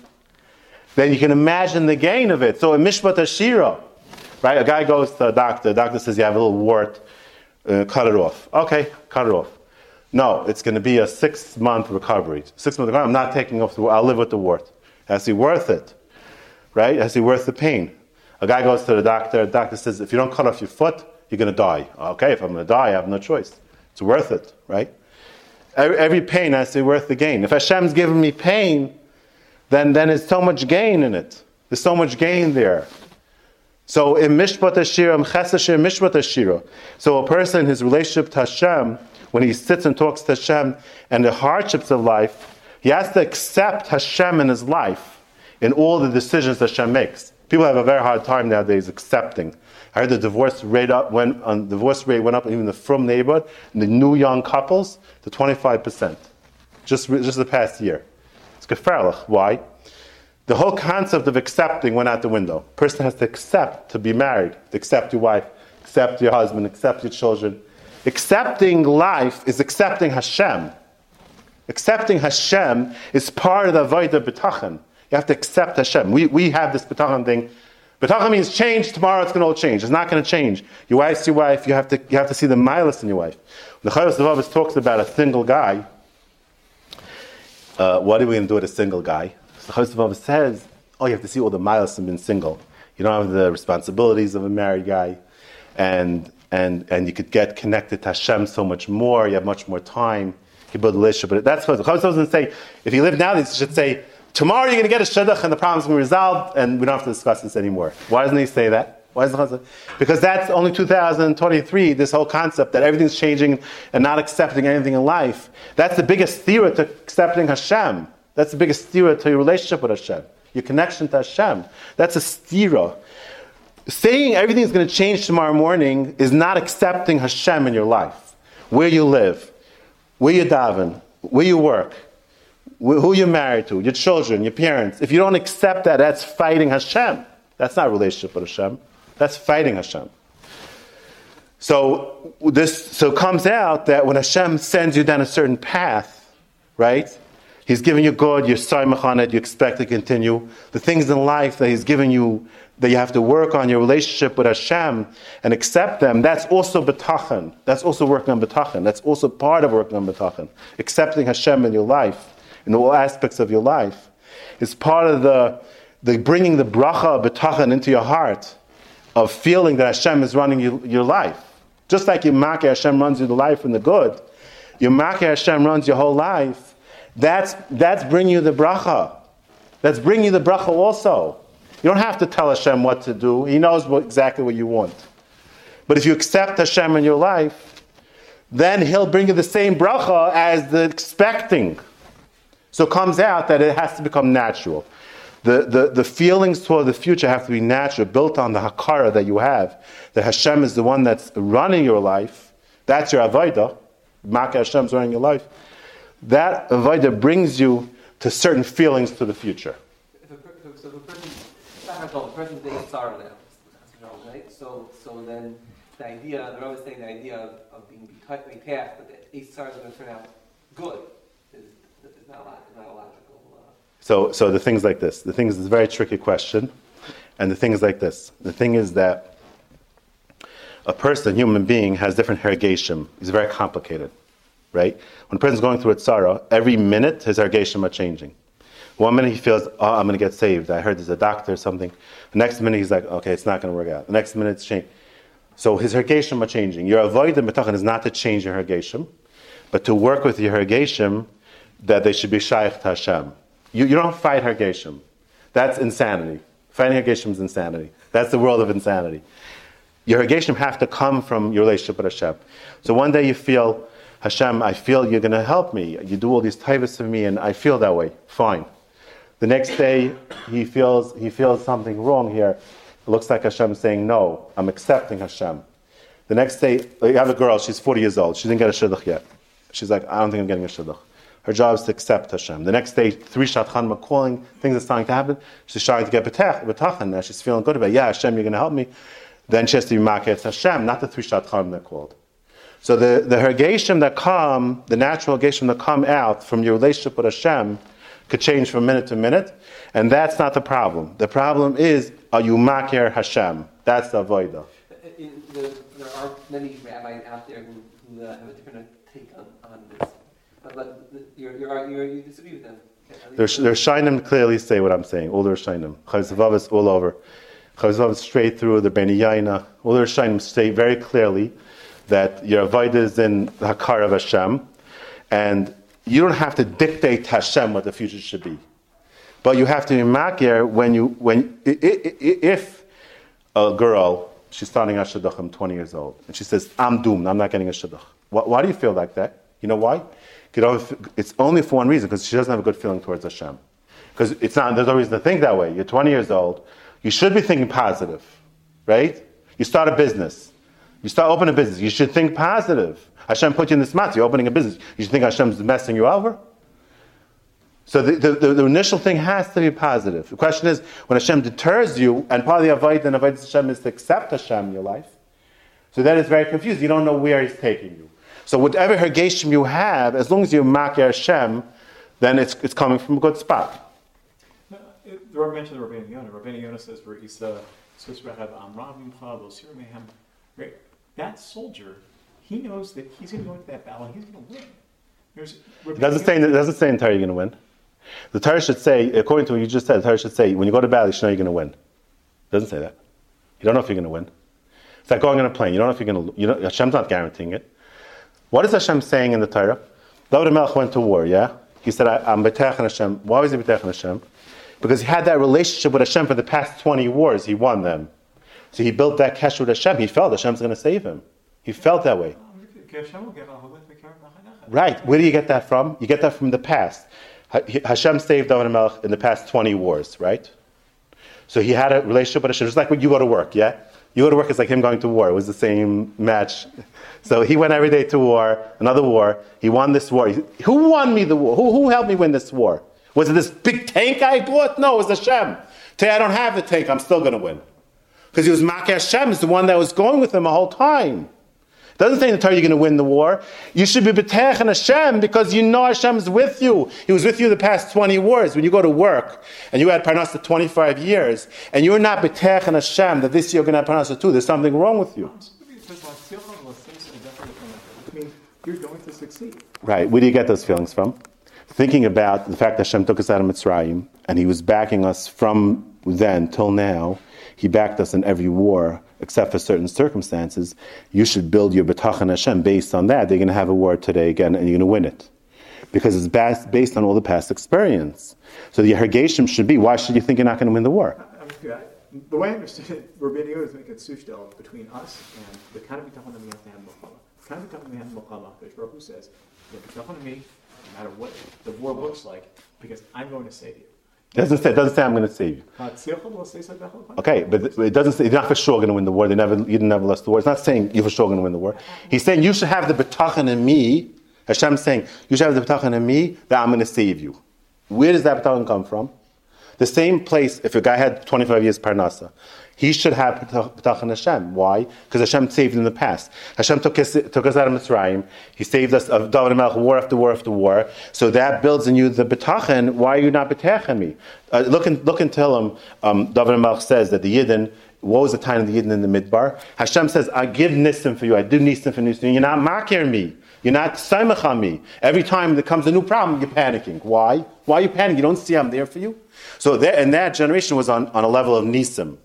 then you can imagine the gain of it. So in Mishpat Ashira, right, a guy goes to a doctor, the doctor says, You have a little wart, uh, cut it off. Okay, cut it off. No, it's going to be a six month recovery. Six month recovery, I'm not taking off the wart, I'll live with the wart. Has he worth it? Right? Has he worth the pain? A guy goes to the doctor, the doctor says, If you don't cut off your foot, you're going to die. Okay, if I'm going to die, I have no choice. It's worth it, right? Every pain has to be worth the gain. If Hashem's giving me pain, then, then there's so much gain in it. There's so much gain there. So in Mishpat Ashira, Mchesashir Mishpat Ashira. So a person, his relationship to Hashem, when he sits and talks to Hashem and the hardships of life, he has to accept Hashem in his life in all the decisions that Hashem makes. People have a very hard time nowadays accepting. I heard the divorce rate up went on divorce rate went up even the from neighborhood and the new young couples to 25 percent, just just the past year. Why? The whole concept of accepting went out the window. A person has to accept to be married, to accept your wife, accept your husband, accept your children. Accepting life is accepting Hashem. Accepting Hashem is part of the Avodah B'tachan. You have to accept Hashem. We, we have this B'tachan thing B'tachon means change, tomorrow it's going to all change. It's not going to change. Your wife's your wife, you have to, you have to see the milest in your wife. The Chovos Halevavos talks about a single guy. Uh, what are we going to do with a single guy? So Chayyos says, oh, you have to see all the milest in being single. You don't have the responsibilities of a married guy. And, and, and you could get connected to Hashem so much more. You have much more time. You build a relationship. But that's what Chayyos doesn't say. If you live now, you should say, Tomorrow you're going to get a shidduch and the problem's going to be resolved, and we don't have to discuss this anymore. Why doesn't he say that? Why the Because that's only 2023, this whole concept that everything's changing and not accepting anything in life. That's the biggest theory to accepting Hashem. That's the biggest theory to your relationship with Hashem, your connection to Hashem. That's a stira. Saying everything is going to change tomorrow morning is not accepting Hashem in your life. Where you live, where you daven, where you work, who you're married to, your children, your parents, if you don't accept that, that's fighting Hashem. That's not relationship with Hashem. That's fighting Hashem. So this so comes out that when Hashem sends you down a certain path, right? He's giving you good, you're saimach on it, you expect to continue. The things in life that He's given you that you have to work on your relationship with Hashem and accept them, that's also betachan. That's also working on betachan. That's also part of working on betachan. Accepting Hashem in your life in all aspects of your life. It's part of the, the bringing the bracha betachan into your heart of feeling that Hashem is running you, your life. Just like Makeh Hashem runs your life in the good, Makeh Hashem runs your whole life. That's, that's bringing you the bracha. That's bringing you the bracha also. You don't have to tell Hashem what to do. He knows what, exactly what you want. But if you accept Hashem in your life, then He'll bring you the same bracha as the expecting. So it comes out that it has to become natural. The, the, the feelings toward the future have to be natural, built on the hakara that you have, that Hashem is the one that's running your life. That's your avodah. Maka Hashem's running your life. That avodah brings you to certain feelings to the future. So, the person, the person's being now, right? So, so then the idea, they're always saying the idea of, of being passed, but the Isar is going to turn out good. So, so the things like this. The thing is, a very tricky question. And the thing is like this. The thing is that a person, human being, has different hergation. It's very complicated, right? When a person's going through a tzara, every minute his hergation are changing. One minute he feels, oh, I'm going to get saved. I heard there's a doctor or something. The next minute he's like, okay, it's not going to work out. The next minute it's changing. So his hergation are changing. Your avoided betachan is not to change your hergation, but to work with your hergation that they should be shaykh to Hashem. You, you don't fight Hargeshim. That's insanity. Fighting Hargeshim is insanity. That's the world of insanity. Your Hargeshim have to come from your relationship with Hashem. So one day you feel, Hashem, I feel you're going to help me. You do all these taivas for me, and I feel that way. Fine. The next day he feels he feels something wrong here. It looks like Hashem saying, No, I'm accepting Hashem. The next day, you have a girl, she's 40 years old. She didn't get a shidduch yet. She's like, I don't think I'm getting a shidduch. Her job is to accept Hashem. The next day, three Shadchanim calling, things are starting to happen. She's starting to get betach, betachan now. She's feeling good about it. Yeah, Hashem, you're going to help me. then she has to be Makir Hashem, not the three Shatchanim they're called. So the, the Hergeshim that come, the natural Hergeshim that come out from your relationship with Hashem could change from minute to minute, and that's not the problem. The problem is, are you Makir Hashem? That's the Avodah. The, there are many rabbis out there who, who uh, have a different take on, on this. But, but you're, you're, you're, you disagree with them. Their Shinim clearly say what I'm saying. All their Shinim. Chayzavav all over. Chayzavav straight through the Beni Yaina. All their Shinim say very clearly that your avodah is in the Hakar of Hashem, and you don't have to dictate Hashem what the future should be. But you have to be makir when you when if a girl she's starting a shidduch, I'm 20 years old, and she says, "I'm doomed. I'm not getting a shidduch." Why, why do you feel like that? You know why? It's only for one reason because she doesn't have a good feeling towards Hashem. Because it's not. There's no reason to think that way. You're 20 years old. You should be thinking positive, right? You start a business. You start opening a business. You should think positive. Hashem put you in this mat. You're opening a business. You should think Hashem's messing you over. So the, the, the, initial thing has to be positive. The question is, when Hashem deters you, and part of the avoid and avoid Hashem is to accept Hashem in your life, so then it's very confused. You don't know where He's taking you. So whatever hergeshim you have, as long as you mark Hashem, then it's, it's coming from a good spot. No, it, the Rabbi mentioned the Rabbeinu Yonah. Rabbeinu Yonah says, "Where he's the Right? That soldier, he knows that he's going to go into that battle and he's going to win. There's, it doesn't say, it doesn't say in Torah you're going to win. The Torah should say, according to what you just said, the Torah should say, when you go to battle, you should know you're going to win. It doesn't say that. You don't know if you're going to win. It's like going on a plane. You don't know if you're going to. You know, Hashem's not guaranteeing it. What is Hashem saying in the Torah? David Melech went to war. Yeah, he said, I, "I'm betech Hashem." Why was he betech Hashem? Because he had that relationship with Hashem for the past twenty wars. He won them. So he built that kesher with Hashem. He felt Hashem's going to save him. He felt that way. Right. Where do you get that from? You get that from the past. Hashem saved David Melech in the past 20 wars, right? So he had a relationship with Hashem. Just like when you go to work, yeah? You go to work, it's like him going to war. It was the same match. So he went every day to war, another war. He won this war. Who won me the war? Who, who helped me win this war? Was it this big tank I bought? No, it was Hashem. Today I don't have the tank. I'm still going to win. Because he was Makar Hashem, is the one that was going with him the whole time. Doesn't say in the Torah you're going to win the war. You should be B'tech and Hashem because you know Hashem's with you. He was with you the past 20 wars. When you go to work and you had Parnasa 25 years and you're not B'tech and Hashem that this year you're going to have Parnasa too, there's something wrong with you. you're going to succeed. Right. Where do you get those feelings from? Thinking about the fact that Hashem took us out of Mitzrayim and He was backing us from then till now he backed us in every war except for certain circumstances. You should build your betachan Hashem based on that. They're going to have a war today again, and you're going to win it because it's based on all the past experience. So the hergeshim should be: Why should you think you're not going to win the war? the way I understand it, Rabbeinu is making a sushtel between us and the kind of bitachon that we have to have The kind of bitachon we have to have who says, "You have bitachon me, no matter what the war looks like, because I'm going to save you." It doesn't say, it doesn't say I'm going to save you. Okay, but it doesn't say you're not for sure going to win the war. They never, you never lost the war. It's not saying you're for sure going to win the war. He's saying you should have the betachan in me. Hashem's saying you should have the betachan in me that I'm going to save you. Where does that betachan come from? The same place, if a guy had 25 years parnasa, he should have B'tachan Hashem. Why? Because Hashem saved him in the past. Hashem took us, took us out of Mitzrayim. He saved us of David Melech war after war after war. So that builds in you the B'tachan. Why are you not B'tachan me? Uh, look, look and tell him, um, David Melech says that the Yidden, what was the time of the Yidden in the Midbar? Hashem says, I give Nisim for you. I do Nisim for Nisim. You're not makir me. You're not saimach me. Every time there comes a new problem, you're panicking. Why? Why are you panicking? You don't see I'm there for you? So there, and that generation was on, on a level of Nisim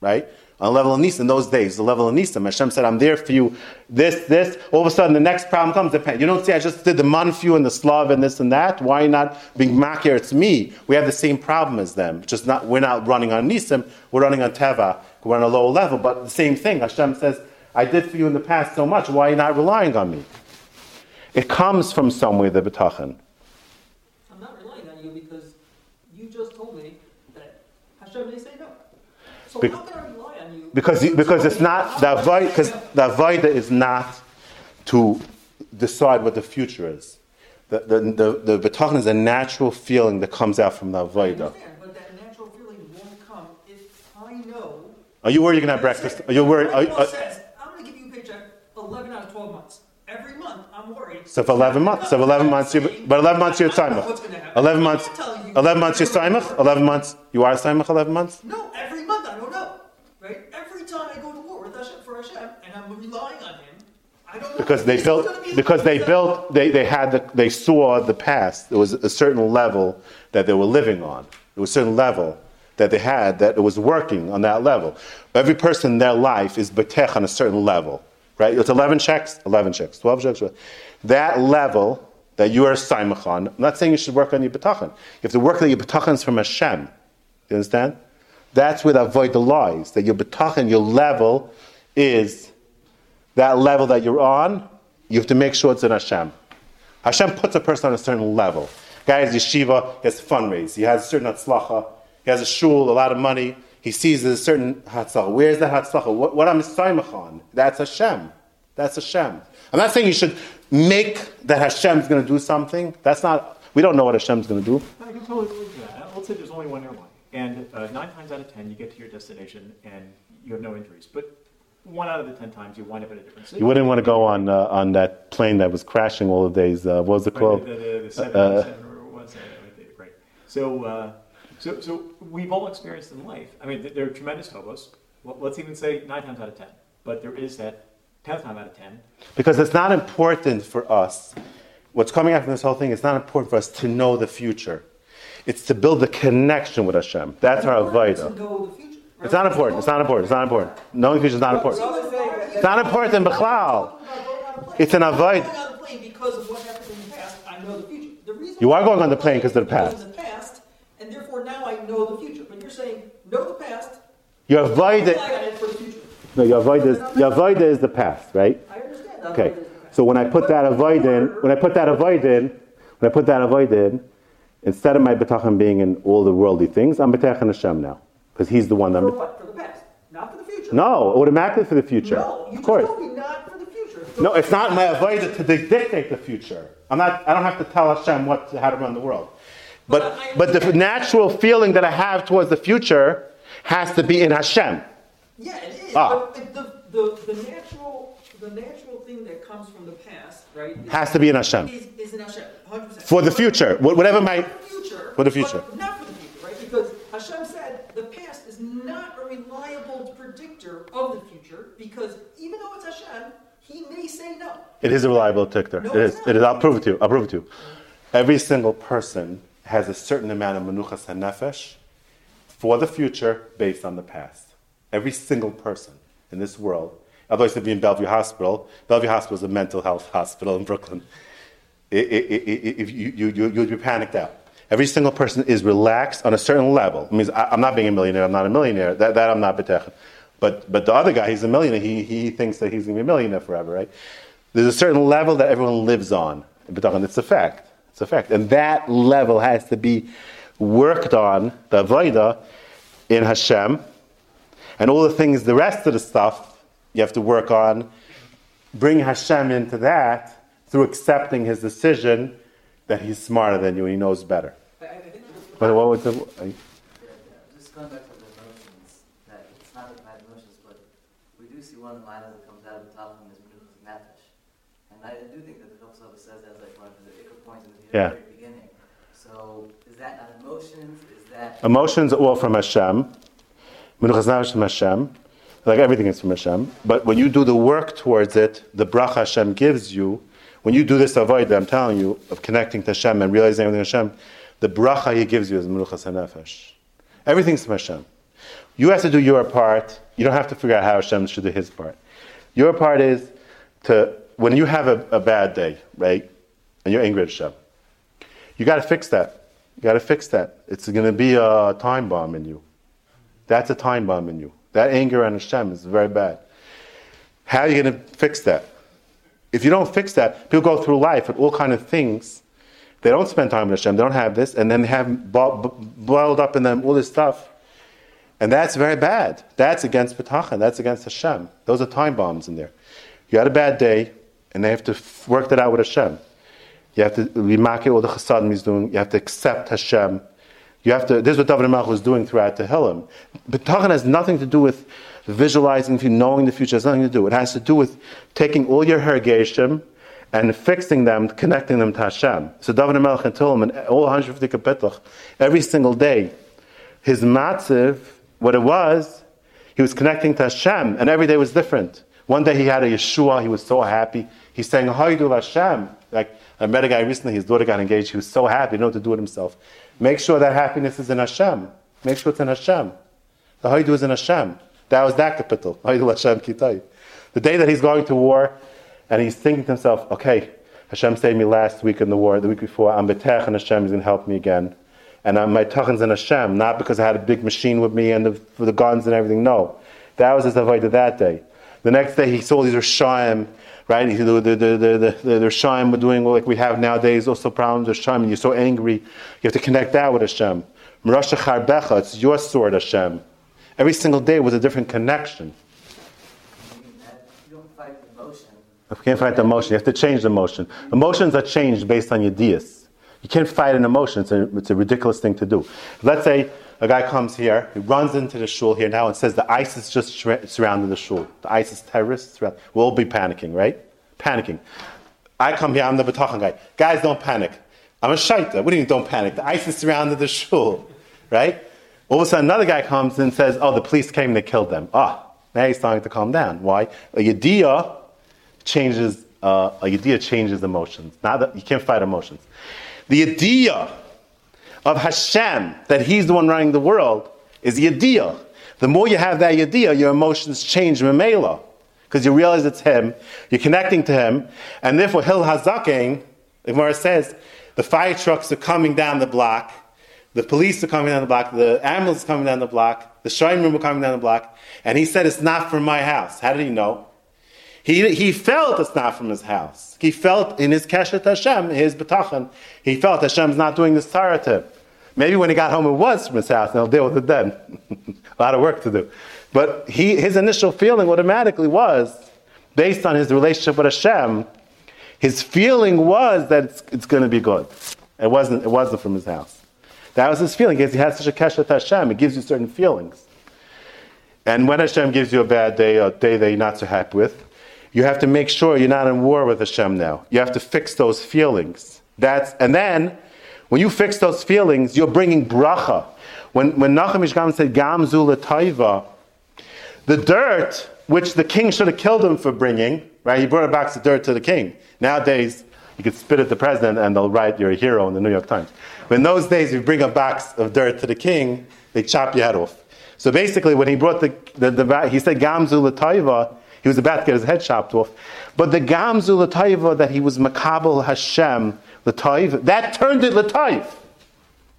right? On a level of Nisa in those days, the level of Nisa. Hashem said, I'm there for you. This, this. All of a sudden, the next problem comes. You don't see, I just did the man for you and the Slav and this and that. Why not being makir? It's me. We have the same problem as them. Just not, we're not running on Nisim, we're running on Teva. We're on a lower level, but the same thing. Hashem says, I did for you in the past so much. Why are you not relying on me? It comes from somewhere, the betachan. I'm not relying on you because you just told me that Hashem may say. So Be- how can I rely on you? Because, because it's not, the avoid, because the avoida is not to decide what the future is. The, the, the, the betachan is a natural feeling that comes out from the I but that natural feeling won't come if I know Are you worried you're gonna have breakfast? Are you worried? Are, are, says, I'm gonna give you a paycheck eleven out of twelve months. Every month, I'm worried. so for 11 months. So for 11 months, you, but 11 months you're I don't know tzimach. what's gonna happen. 11 months. not telling you. 11 months you're tzimach. 11 months you are tzimach. 11 months. No, every month I don't know. Right? Every time I go to war with Hashem for Hashem and I'm relying on him, I don't know. because they This is gonna built because they built they, they had the, they saw the past. There was a certain level that they were living on. There was a certain level that they had that it was working on that level. Every person in their life is betech on a certain level right? It's 11 checks? 11 checks. 12 checks? That level that you are simach on i'm not saying you should work on your betachan you have to work on your betachans from Hashem. You understand? That's where the avoid the lies that your betachan your level is that level that you're on, you have to make sure it's in Hashem. Hashem puts a person on a certain level. Guy has yeshiva, he has fundraise, he has a certain hatzlacha, he has a shul, a lot of money, he sees a certain hatzlacha. Where's that hatzlacha? What, what I'm saimach on? That's Hashem. That's Hashem. I'm not saying you should make that Hashem's going to do something. That's not, we don't know what Hashem's going to do. I can totally believe that. Let's say there's only one airline, and uh, nine times out of ten you get to your destination and you have no injuries. But one out of the ten times you wind up at a different city. You wouldn't want to go on, uh, on that plane that was crashing all the days. Uh, what was it Right, called? The, the, the seven, Uh, seven or what was? Right, Right. So, uh, so, so we've all experienced in life. I mean, th- there are tremendous hobos. Well, let's even say nine times out of ten. But there is that tenth time out of ten. Because it's not important for us. What's coming out from this whole thing, it's not important for us to know the future. It's to build the connection with Hashem. That's our important to avodah. Know the future, right? It's not important. It's not important. It's not important. Knowing the future is not important. It's not important, in Bichlal. It's an avoid. I'm going on the plane because of what happened in the past. I know the future. The reason You are going on the plane because of the past. the past, and therefore now I know the future. But you're saying know the past, You avoid it. rely on it for the future. No, you avoid is you avoid is the past, right? I understand. Okay. So when I put that avoid in, when I put that avoid in, when I put that avoid in, instead of my betachan being in all the worldly things, I'm betachan Hashem now because He's the one that For what? For the past, not for the future. No, automatically for the future. No, you of course. told me not for the future. No, it's not my avodah to dictate the future. I'm not. I don't have to tell Hashem what how to run the world. But But but the natural feeling that I have towards the future has to be in Hashem. Yeah, it is. Ah. But the, the, the natural the natural thing that comes from the past, right? Has to be in Hashem Is, is in Hashem, 100%. for the future. Whatever my For the future. For the future. but Not for the future, right? Because Hashem said the past is not a reliable predictor of the future because even though it's Hashem, he may say no. It is a reliable predictor. No, it is. It is. I'll prove it to you. I'll prove it to you. Every single person has a certain amount of menuchas hanefesh for the future based on the past. Every single person in this world. Otherwise, to be in Bellevue Hospital. Bellevue Hospital is a mental health hospital in Brooklyn. I- I- I- I- If you, you, you, you'd be panicked out. Every single person is relaxed on a certain level. It means I, I'm not being a millionaire. I'm not a millionaire. That, that I'm not betech. But, but the other guy, he's a millionaire. He, he thinks that he's going to be a millionaire forever, right? There's a certain level that everyone lives on. It's a fact. It's a fact. And that level has to be worked on, the Avodah, in Hashem. And all the things, the rest of the stuff, you have to work on. Bring Hashem into that through accepting his decision that he's smarter than you and he knows better. I, I think just, But what was the. I- just going back to the emotions, that it's not the bad emotions, but we do see one of the that comes out of the top of him is Menuchas Nefesh. And I do think that the Chofetz says that as like one of the ikka points in the Yeah. very beginning. So is that not emotions? Is that Emotions are all from Hashem. Menuchas nefesh from Hashem. Like everything is from Hashem. But when you do the work towards it, the bracha Hashem gives you, when you do this avoid that I'm telling you, of connecting to Hashem and realizing everything Hashem, the bracha He gives you is Menuchas nefesh. Everything's from Hashem. You have to do your part. You don't have to figure out how Hashem should do his part. Your part is to, when you have a, a bad day, right, and you're angry at Hashem, you got to fix that. You got to fix that. It's going to be a time bomb in you. That's a time bomb in you. That anger on Hashem is very bad. How are you going to fix that? If you don't fix that, people go through life with all kind of things. They don't spend time with Hashem. They don't have this, and then they have bo- bo- boiled up in them all this stuff. And that's very bad. That's against B'tachan. That's against Hashem. Those are time bombs in there. You had a bad day, and they have to work that out with Hashem. You have to remark all the chasadim he's doing. You have to accept Hashem. You have to. This is what David Melech was doing throughout Tehillim. B'tachan has nothing to do with visualizing, knowing the future has nothing to do. It has to do with taking all your hergeshim and fixing them, connecting them to Hashem. So David Melech and Tulman, all 150 kapitach, every single day, his matziv, what it was, he was connecting to Hashem, and every day was different. One day he had a Yeshua, he was so happy. He sang Haidu Hashem. Like I met a guy recently, his daughter got engaged, he was so happy, he didn't know what to do with himself. Make sure that happiness is in Hashem. Make sure it's in Hashem. The Haidu is in Hashem. That was that capital. Haidu Hashem Kitai. The day that he's going to war, and he's thinking to himself, okay, Hashem saved me last week in the war, the week before, I'm betech and Hashem is going to help me again. And I'm, my in Hashem, not because I had a big machine with me and the, the guns and everything. No. That was his avodah that day. The next day he saw these Rishayim, right? The, the, the, the, the, the, Rishayim were doing like we have nowadays, also problems with Rishayim, and you're so angry. You have to connect that with Hashem. It's your sword, Hashem. Every single day was a different connection. You don't fight the emotion. You can't fight the emotion. You have to change the emotion. Emotions are changed based on your dias. You can't fight an emotion. It's a, it's a ridiculous thing to do. Let's say a guy comes here, he runs into the shul here now and says the ISIS just surrounded the shul. The ISIS terrorists, surround- we'll be panicking, right? Panicking. I come here, I'm the Batachan guy. Guys, don't panic. I'm a shaita. What do you mean, don't panic? The ISIS surrounded the shul, right? All of a sudden, another guy comes and says, oh, the police came and they killed them. Ah, now he's starting to calm down. Why? A yediyah changes, uh, a yediyah changes emotions. Not that, you can't fight emotions. The yediyah of Hashem, that He's the one running the world, is yediyah. The more you have that yediyah, your emotions change memela. Because you realize it's Him, you're connecting to Him, and therefore Hillel Hazaken, the Gemara says, the fire trucks are coming down the block, the police are coming down the block, the ambulance is coming down the block, the shrine room are coming down the block, and he said, It's not from my house. How did he know? He, he felt it's not from his house. He felt in his Keshet Hashem, his B'tachan, he felt Hashem's not doing this Torah to him. Maybe when he got home it was from his house, and he'll deal with it then. A lot of work to do. But he, his initial feeling automatically was, based on his relationship with Hashem, his feeling was that it's, it's going to be good. It wasn't, it wasn't from his house. That was his feeling, because he had such a Keshet Hashem. It gives you certain feelings. And when Hashem gives you a bad day, a day that you're not so happy with, you have to make sure you're not in war with Hashem now. You have to fix those feelings. That's, and then, when you fix those feelings, you're bringing bracha. When, when Nachum Ishgam said, Gamzu taiva, the dirt, which the king should have killed him for bringing, right? He brought a box of dirt to the king. Nowadays, you could spit at the president and they'll write you're a hero in the New York Times. But in those days, you bring a box of dirt to the king, they chop your head off. So basically, when he brought the, the, the he said Gamzu taiva, he was about to get his head chopped off. But the Gamzu Lataiva that he was Makabal Hashem Lataiv, that turned it Lataiv.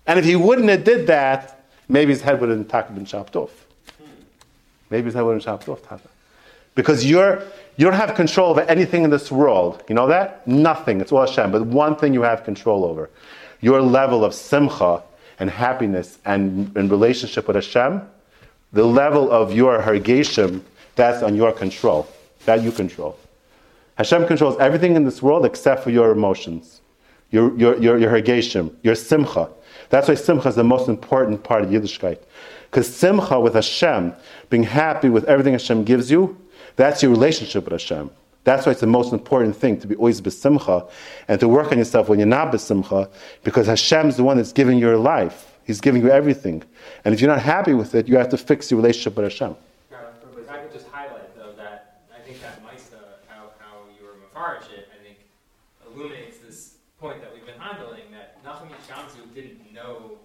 And if he wouldn't have did that, maybe his head would have been chopped off. Maybe his head would have been chopped off. Because you're, you don't have control over anything in this world. You know that? Nothing. It's all Hashem. But one thing you have control over. Your level of simcha and happiness and, in relationship with Hashem, the level of your hargeshim, that's on your control. That you control. Hashem controls everything in this world except for your emotions, your, your, your, your hergeshim, your simcha. That's why simcha is the most important part of Yiddishkeit. Because simcha with Hashem, being happy with everything Hashem gives you, that's your relationship with Hashem. That's why it's the most important thing to be always besimcha and to work on yourself when you're not besimcha, because Hashem's the one that's giving your life. He's giving you everything. And if you're not happy with it, you have to fix your relationship with Hashem. If I could just highlight though that I think that Maisa, how, how you were Mefarish it, I think illuminates this point that we've been handling that Nachum Shamsu didn't know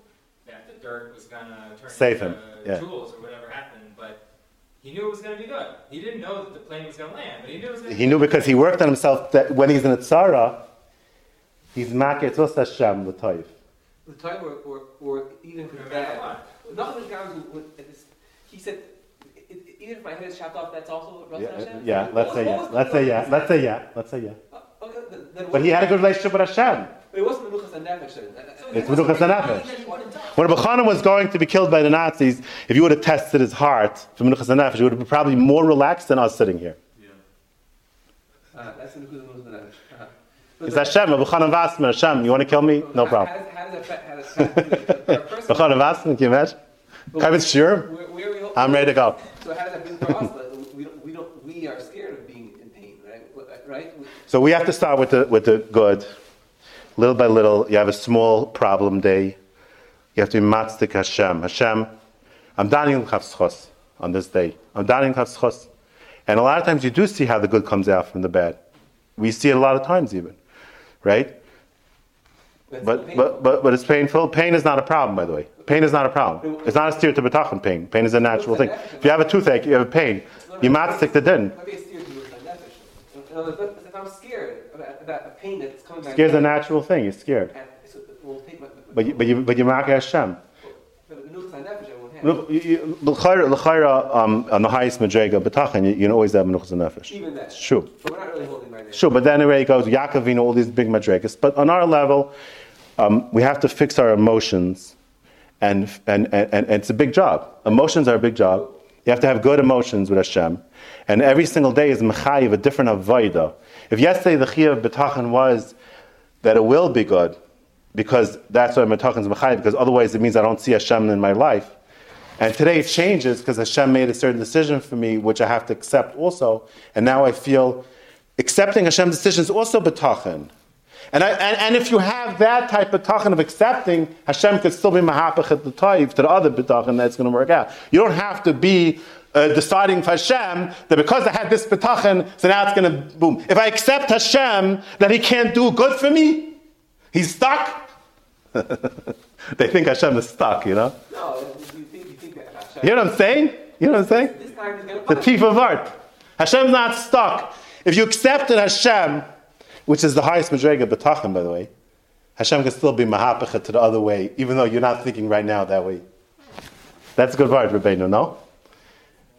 that the dirt was gonna turn Save into him, yeah. jewels or whatever happened, but he knew it was gonna be good. He didn't know that the plane was gonna land, but he knew it was gonna He knew because he worked on himself that when he's in a tzara, he's maketz us Hashem l'toiv. The time or, or, or even No for matter that. what. Nothing is guys would, would- it is- he said, i- i- even if my head is chopped off, that's also Rosh Yeah, Hashem? yeah, let's say What yeah. Let's say yeah. Let's say yeah. Let's say yeah. Uh, Okay, then, then But he had a good relationship with Hashem. It wasn't Menuchas and Nefesh then. Uh, uh, It's Menuchas HaNefesh. When Bechana was going to be killed by the Nazis, if you would have tested his heart for Menuchas HaNefesh, you would have been probably more relaxed than us sitting here. Uh, that's Menuchas and Menuchas and Nefesh. Uh-huh. But It's Hashem, Bechana Vasman, Hashem, you want to kill me? No problem. How does, that, fa- how does that, for a person- Bechana Vasman, can you imagine? Chavetz Shirim? Where, where we, I'm ready to go. So how does that mean for us? We don't, we don't, we are scared of being in pain, right? Right? So we have to start with the with the good. Little by little, you have a small problem day. You have to be matzdik Hashem. Hashem, I'm dining chavschos on this day. I'm dining chavschos. And a lot of times you do see how the good comes out from the bad. We see it a lot of times even, right? That's But, but, but, but it's painful. Pain is not a problem, by the way. Pain is not a problem. It's not a steer to betachin pain. Pain is a natural thing. If you have a toothache, you have a pain. You matzdik the din. Let me steer to my nefesh. In other words, If I'm scared about, a pain that's coming back, Scare's a natural thing. You're scared. so we'll take my, But you, but you, but you mark Hashem. but the menuchas nefesh I won't have. Look, you- you- l'chayra- um, on the highest madrega betachin, you, you can always have menuchas nefesh. Even that. It's true. But we're not really holding now. Sure, but then anyway it goes Yaakovino, all these big madrigas. But on our level, um, we have to fix our emotions, and, and, and, and it's a big job. Emotions are a big job. You have to have good emotions with Hashem, and every single day is mechayiv a different avodah. If yesterday the chiyuv betachin was that it will be good, because that's why betachin is mechayiv, because otherwise it means I don't see Hashem in my life. And today it changes because Hashem made a certain decision for me, which I have to accept also. And now I feel accepting Hashem's decision is also betachin. And, I, and, and if you have that type of tachin of accepting, Hashem could still be mahapach at the taif to the other betachin that's going to work out. You don't have to be uh, deciding for Hashem that because I had this betachin, so now it's going to boom. If I accept Hashem that He can't do good for me, He's stuck. they think Hashem is stuck, you know. No, you think, you think that Hashem. You know what I'm saying? You know what I'm saying? This time he's going to The thief of art. Hashem's not stuck. If you accepted Hashem, which is the highest madrega betachin, by the way, Hashem can still be mahapacha to the other way, even though you're not thinking right now that way. That's a good word, Rabbeinu, no?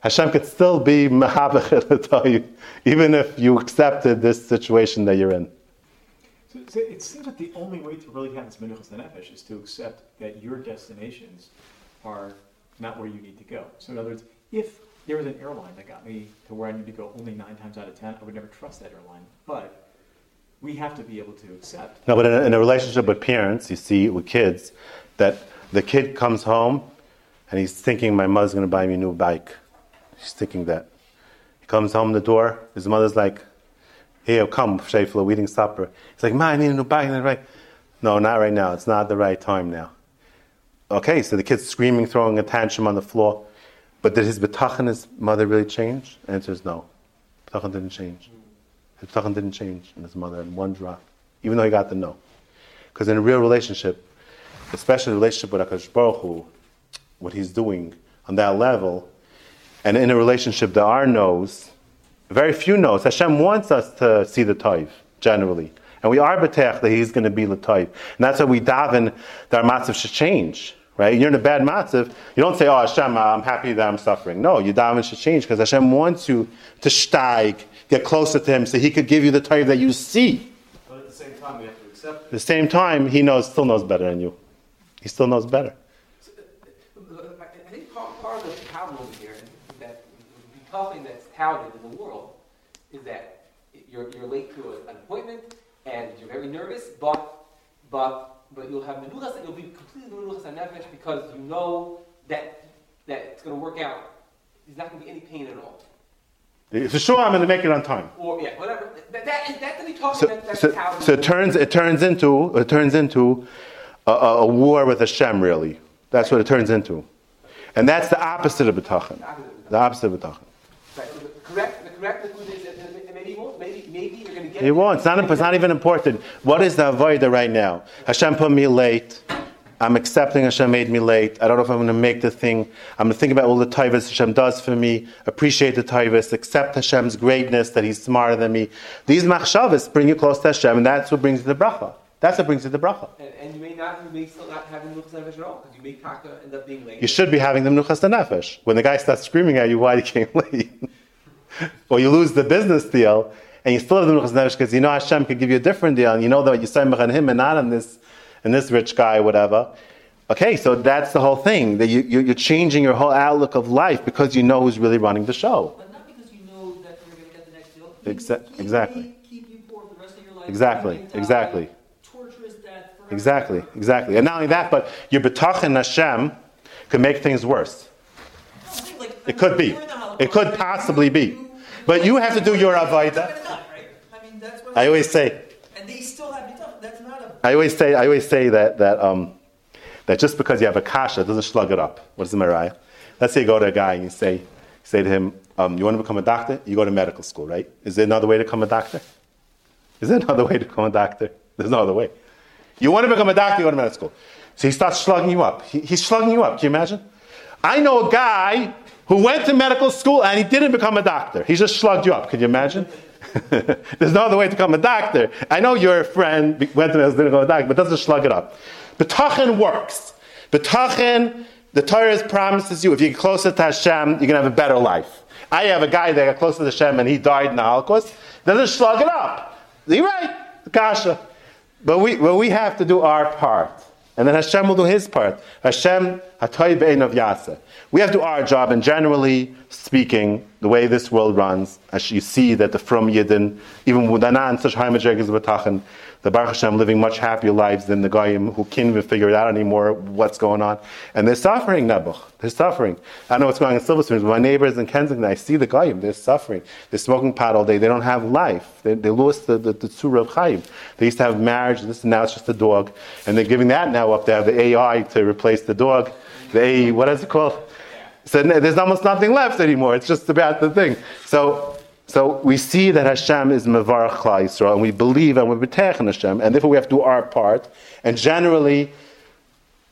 Hashem could still be you, even if you accepted this situation that you're in. So, so it seems that the only way to really have this menuchas nefesh is to accept that your destinations are not where you need to go. So in other words, if there was an airline that got me to where I need to go only nine times out of ten, I would never trust that airline. But we have to be able to accept. No, but in a, in a relationship with parents, you see with kids, that the kid comes home and he's thinking, my mother's going to buy me a new bike. He's thinking that. He comes home the door, his mother's like, here, come, Shafla, we're eating supper. He's like, Ma, I need a new bike. And like, no, not right now. It's not the right time now. Okay, so the kid's screaming, throwing a tantrum on the floor. But did his betachin, his mother, really change? answer is no. Betachin didn't change. His betachin didn't change in his mother in one drop, even though he got the no. Because in a real relationship, especially a relationship with Akash Baruch Hu, what he's doing on that level, and in a relationship there are no's, very few no's. Hashem wants us to see the taif, generally. And we are betech that he's going to be the taif. And that's why we daven that our matzav should change. Right? You're in a bad matzav. You don't say, oh, Hashem, uh, I'm happy that I'm suffering. No, your daven should change because Hashem wants you to steig, get closer to him so he could give you the taif that you see. But at the same time, we have to accept At the same time, he knows, still knows better than you. He still knows better. I think part, part of the problem over here, that the that's touted in the world, is that you're, you're late to an appointment and you're very nervous, but but but you'll have menuchas and you'll be completely menuchas and nefesh because you know that that it's going to work out. There's not going to be any pain at all, For sure, I'm going to make it on time. or yeah, whatever. That that is that's the talking So, that, that's so, so it turns it turns into it turns into a, a, a war with Hashem. Really, that's what it turns into, and that's the opposite of betachin. The opposite of betachin. Right, so the correct, the correct is, and maybe you won't, maybe, maybe you're gonna get. It won't. It's not. It's not even important. What is the avodah right now? Hashem put me late. I'm accepting Hashem made me late. I don't know if I'm going to make the thing. I'm going to think about all the taivas Hashem does for me. Appreciate the taivas. Accept Hashem's greatness that He's smarter than me. These machshavas bring you close to Hashem, and that's what brings you the bracha. That's what brings you the bracha. And, and you may not, you may still not have menuchas nefesh at all, because you may taka end up being late. You should be having the menuchas nefesh. When the guy starts screaming at you why you came late, or you lose the business deal, and you still have the menuchas nefesh because you know Hashem could give you a different deal, and you know that you sign on him and not on this, and this rich guy, whatever. Okay, so that's the whole thing. That you, you, you're changing your whole outlook of life because you know who's really running the show. But not because you know that you're going to get the next deal. Exa- exactly. Keep you poor the rest of your life. Exactly, exactly. Exactly, exactly. And not only that, but your betach in Hashem could make things worse. It could be. It could possibly be. But you have to do your avodah. I always say, And they still have. That's not always say, I always say that that um, that just because you have a kasha doesn't slug it up. What is the Mariah? Let's say you go to a guy and you say, you say to him, um, "You want to become a doctor? You go to medical school, right? Is there another way to become a doctor? Is there another way to become a doctor? There's no other way. You want to become a doctor? You go to medical school. So he starts slugging you up. He, he's slugging you up. Can you imagine? I know a guy who went to medical school and he didn't become a doctor. He just slugged you up. Can you imagine? There's no other way to become a doctor. I know your friend went to medical school, didn't become a doctor, but doesn't slug it up. Betachin works. Betachin, the Torah promises you if you get closer to Hashem, you're going to have a better life. I have a guy that got closer to Hashem and he died in the Holocaust. Doesn't slug it up. You're right, Kasha. But we, but we have to do our part. And then Hashem will do his part. Hashem, hatoy be'en of yasa. We have to do our job, and generally speaking, the way this world runs, as you see that the from Yidden, even with Danan, such high b'tachan, the Baruch Hashem living much happier lives than the Goyim who can't even figure it out anymore what's going on. And they're suffering, Nebuch. They're suffering. I know what's going on in Silver Springs, but my neighbors in Kensington, I see the Goyim. They're suffering. They're smoking pot all day. They don't have life. They, they lost the, the, the Tzura of Chaim. They used to have marriage, this and now it's just a dog. And they're giving that now up. They have the AI to replace the dog. The what is it called? So there's almost nothing left anymore. It's just about the thing. So so we see that Hashem is Mevarach Klal Yisrael, and we believe and we're B'tech in Hashem, and therefore we have to do our part. And generally,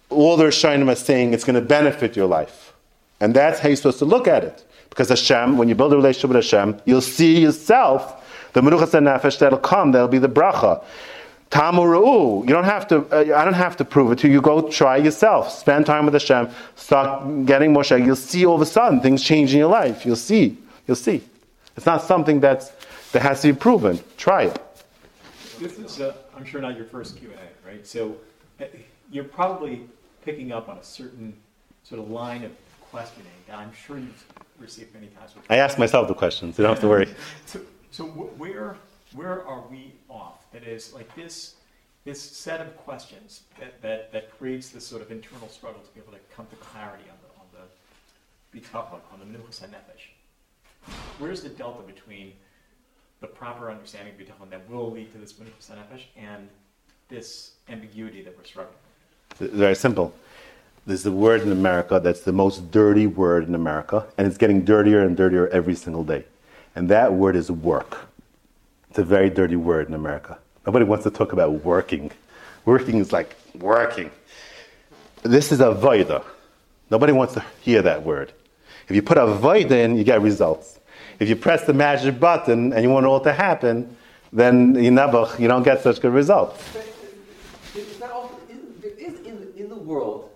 all the Rishonim are saying it's going to benefit your life. And that's how you're supposed to look at it. Because Hashem, when you build a relationship with Hashem, you'll see yourself, the Menuchas Nefesh that'll come, that'll be the bracha. Tamu You don't have to. Uh, I don't have to prove it to you. Go try yourself. Spend time with Hashem. Start getting more. You'll see all of a sudden things change in your life. You'll see. You'll see. It's not something that's, that has to be proven. Try it. This is, uh, I'm sure, not your first Q and A, right? So uh, you're probably picking up on a certain sort of line of questioning that I'm sure you've received many times. I ask myself the questions. You don't have to worry. so, so where where are we off? That is like this this set of questions that, that, that creates this sort of internal struggle to be able to come to clarity on the on the on the menuchas nefesh where's the delta between the proper understanding of bitachon that will lead to this menuchas nefesh and this ambiguity that we're struggling with? Very simple. There's a word in America that's the most dirty word in America, and it's getting dirtier and dirtier every single day. And that word is work. It's a very dirty word in America. Nobody wants to talk about working. Working is like working. This is a voida. Nobody wants to hear that word. If you put a void in, you get results. If you press the magic button and you want it all to happen, then you never, you don't get such good results. Not there is in the, in the world,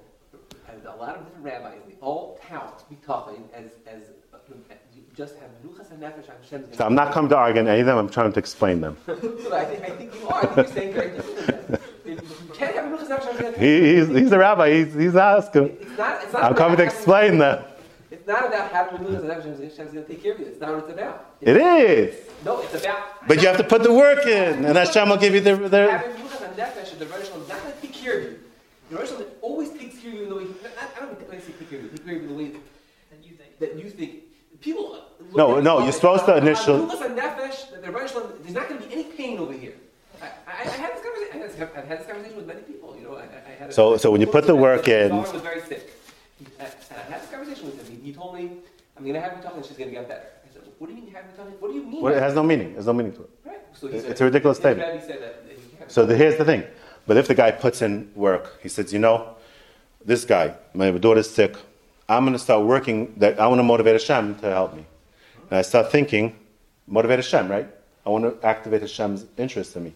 and a lot of different rabbis, they all tout bitachon as, as uh, just have and nefesh Hashem's So I'm not coming to argue any of them, I'm trying to explain them. I, think, I think you are. I think you're saying very different You can't have menuchas and nefesh he, he's, he's a rabbi, he's, he's asking. It's not, it's not I'm coming to explain them. It's not about having menuchas and nefesh Hashem's going to take care of you. It's not what it's about. It is. No, it's about. But you have to put the work in, and Hashem will give you the. the Having menuchas and nefesh, the Rosh is not going to take care of you. The Rosh always takes care of you in the way. I don't think they say take care of you. Take care of you in the way that you think. that you think. People. look No, at no, you're supposed to uh, initial- Menuchas and nefesh, the Rosh there's not going to be any pain over here. I, I, I had this conversation. I had this, I've had this conversation with many people. You know, I, I had. A, So- so when you put the work in- His was very sick. I, I had this conversation with him. He, told me, "I'm going to have you talking. She's going to get better." I said, "What do you mean have talking? What do you mean?" well, it has no meaning. There's no meaning to it. Right. So he It's said- a ridiculous statement. said that- that he So the, here's the thing. But if the guy puts in work, he says, you know, this guy, my daughter's sick. I'm going to start working. That I want to motivate Hashem to help me. And I start thinking, motivate Hashem, right? I want to activate Hashem's interest in me.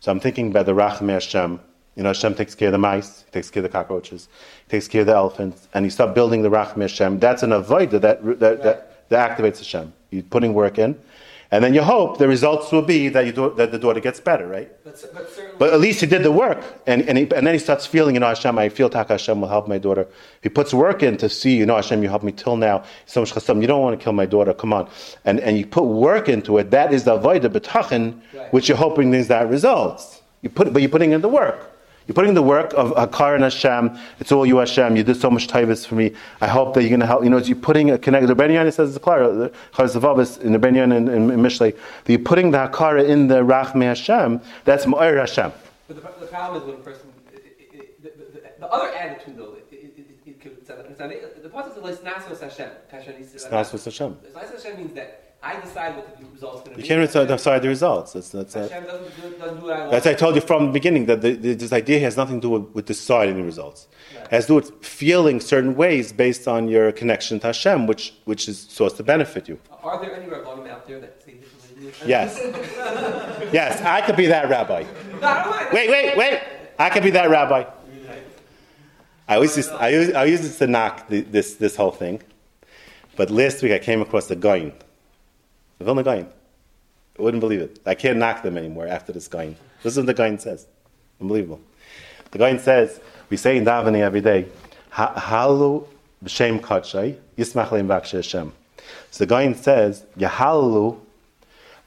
So I'm thinking about the Rachmei Hashem. You know, Hashem takes care of the mice, he takes care of the cockroaches, he takes care of the elephants, and you start building the Rachmei Hashem. That's an avoid that, that, that, that activates Hashem. You're putting work in. And then you hope the results will be that, you do, that the daughter gets better, right? But, but. But at least he did the work. And, and, he, and then he starts feeling, you know, Hashem, I feel Taka Hashem will help my daughter. He puts work in to see, you know, Hashem, you helped me till now. So much chasam, you don't want to kill my daughter, come on. And, and you put work into it. That is the avodah betachin, Right. which you're hoping is that results. You put, but you're putting in the work. You're putting the work of Hakar and Hashem. It's all you, Hashem. You did so much taivas for me. I hope that you're going to help. You know, you're putting a connect. The Benyan says it's clear. The Chovos Halevavos in the Benyan and in, in Mishlei. That you're putting the Hakara in the Rachme Hashem. That's Ma'ir Hashem. But the, the problem is when a person, it, it, it, the, the, the other attitude though, the process of Lisnasos Hashem. It's Nasvus Hashem. Lisnasos Hashem means that I decide what the result's going to be. You can't decide, the results. That's, that's, it. Hashem doesn't do, doesn't do I want. That's I told you from the beginning that the, the, this idea has nothing to do with, with deciding the results. It has to do with feeling certain ways based on your connection to Hashem, which, which is supposed to benefit you. Are there any rabbanim out there that say differently? Yes. yes, I could be that rabbi. No, I don't mind. Wait, wait, wait. I could be that rabbi. I always used, I used, I used to knock the, this, this whole thing. But last week I came across the Gaon. Vilna Gaon. I wouldn't believe it. I can't knock them anymore after this Gaon. This is what the Gaon says. Unbelievable. The Gaon says, we say in davening every day, Halu b'shem kachai, yismach leim Hashem. So the Gaon says, Yahalu,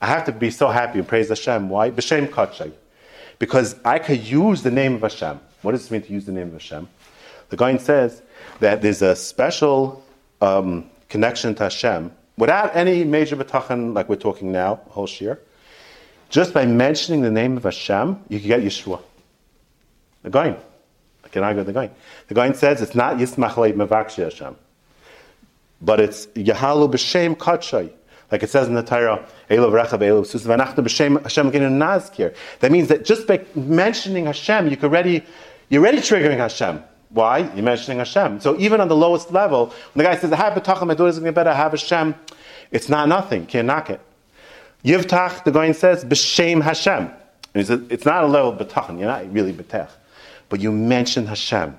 I have to be so happy and praise Hashem. Why? B'shem kachai. Because I could use the name of Hashem. What does it mean to use the name of Hashem? The Gaon says that there's a special um, connection to Hashem without any major betachan like we're talking now, whole shir. Just by mentioning the name of Hashem, you can get Yeshua. The Gaon. I can argue with the Gaon. The Gaon says it's not Yismach Mevakshi Hashem, but it's Yahalu B'Shem Kachay. Like it says in the Torah, Elov Rechav Elov B'Shem Hashem Nazkir. That means that just by mentioning Hashem, you could already, you're already triggering Hashem. Why? You're mentioning Hashem. So even on the lowest level, when the guy says, I have B'tachim, my daughter's going to get better, I have Hashem, it's not nothing. Can't knock it. Yivtach, the Gaon says, B'Shem Hashem. And he says, it's not a level of B'tachim, you're not really B'tech. But you mention Hashem.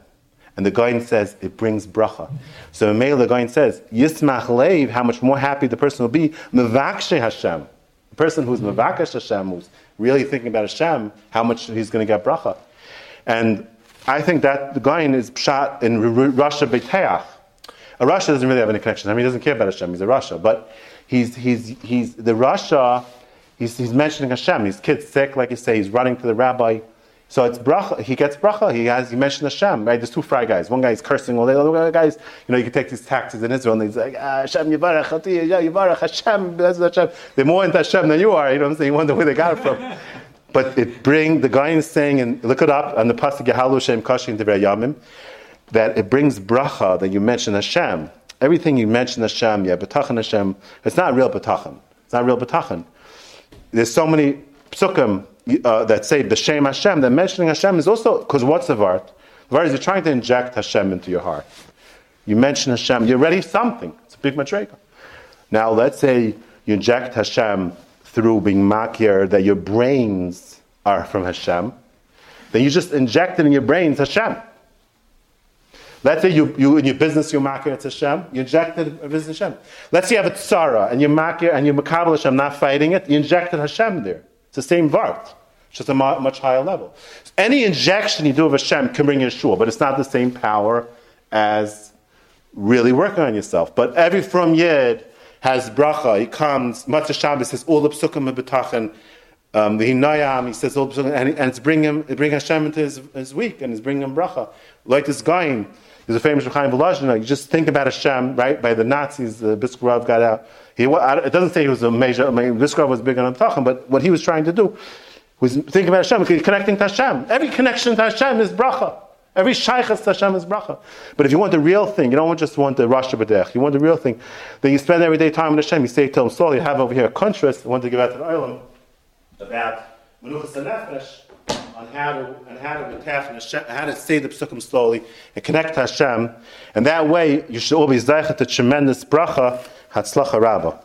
And the Gaon says it brings bracha. So Mele the Gaon says, Yismach Leiv, how much more happy the person will be, Mevakshe Hashem. The person who's Mevakesh Hashem, who's really thinking about Hashem, how much he's going to get bracha. And I think that the Gaon is shot in Rasha Beteach. A Rasha doesn't really have any connection. I mean, he doesn't care about Hashem. He's a Rasha, but he's he's he's the Rasha. He's, he's mentioning Hashem. His kid's sick, like you say. He's running to the rabbi. So it's bracha. He gets bracha. He has. He mentioned Hashem. Right? There's two frei guys. One guy is cursing all day. The other guy's, you know, you can take these taxes in Israel, and he's like, ah, Hashem Yivarach, Yivarach, Hashem, Hashem. They're more into Hashem than you are. You know what I'm saying? You wonder where they got it from. but it bring the guy is saying, and look it up on the pasuk Yehalu Shem Kashim Yamim, that it brings bracha that you mention Hashem. Everything you mention Hashem, yeah, betachan Hashem. It's not real betachan. It's not real betachan. There's so many psukim uh, that say b'shem Hashem. That mentioning Hashem is also because what's the vart? The vart is you're trying to inject Hashem into your heart. You mention Hashem, you're ready something. It's a big matreka. Now let's say you inject Hashem through being makir that your brains are from Hashem. Then you just inject it in your brains Hashem. Let's say you, you in your business you're makir it's Hashem, you injected a business Hashem. Let's say you have a tzara and you're makir and you're makabel Hashem, not fighting it, you injected Hashem there. It's the same vart, just a much higher level. Any injection you do of Hashem can bring Yeshua, but it's not the same power as really working on yourself. But every from Yid has bracha. He comes, Motzei Shabbos says all the psukim of betachen. Um, the Hinayam, he says all the psukim, and, and it's bringing him, bring Hashem into his, his week, and it's bringing him bracha. Like this guy, there's a famous Reb Chaim Volozhin, you just think about Hashem, right? By the Nazis, the Brisker Rov got out. He, it doesn't say he was a major, I mean, Brisker Rov was big on Tachim, but what he was trying to do was think about Hashem, connecting to Hashem. Every connection to Hashem is bracha. Every shaykhas to Hashem is bracha. But if you want the real thing, you don't just want the Rasha B'dech, you want the real thing, then you spend every day time with Hashem. You say to him, slowly, you have over here a contrast, I want to give out to the Olam about Menuchas Nefesh, on how to, on how to attach Hashem, how to say the psukim slowly and connect to Hashem. And that way, you should all be zeichet to tremendous bracha, hatzlacha rabba.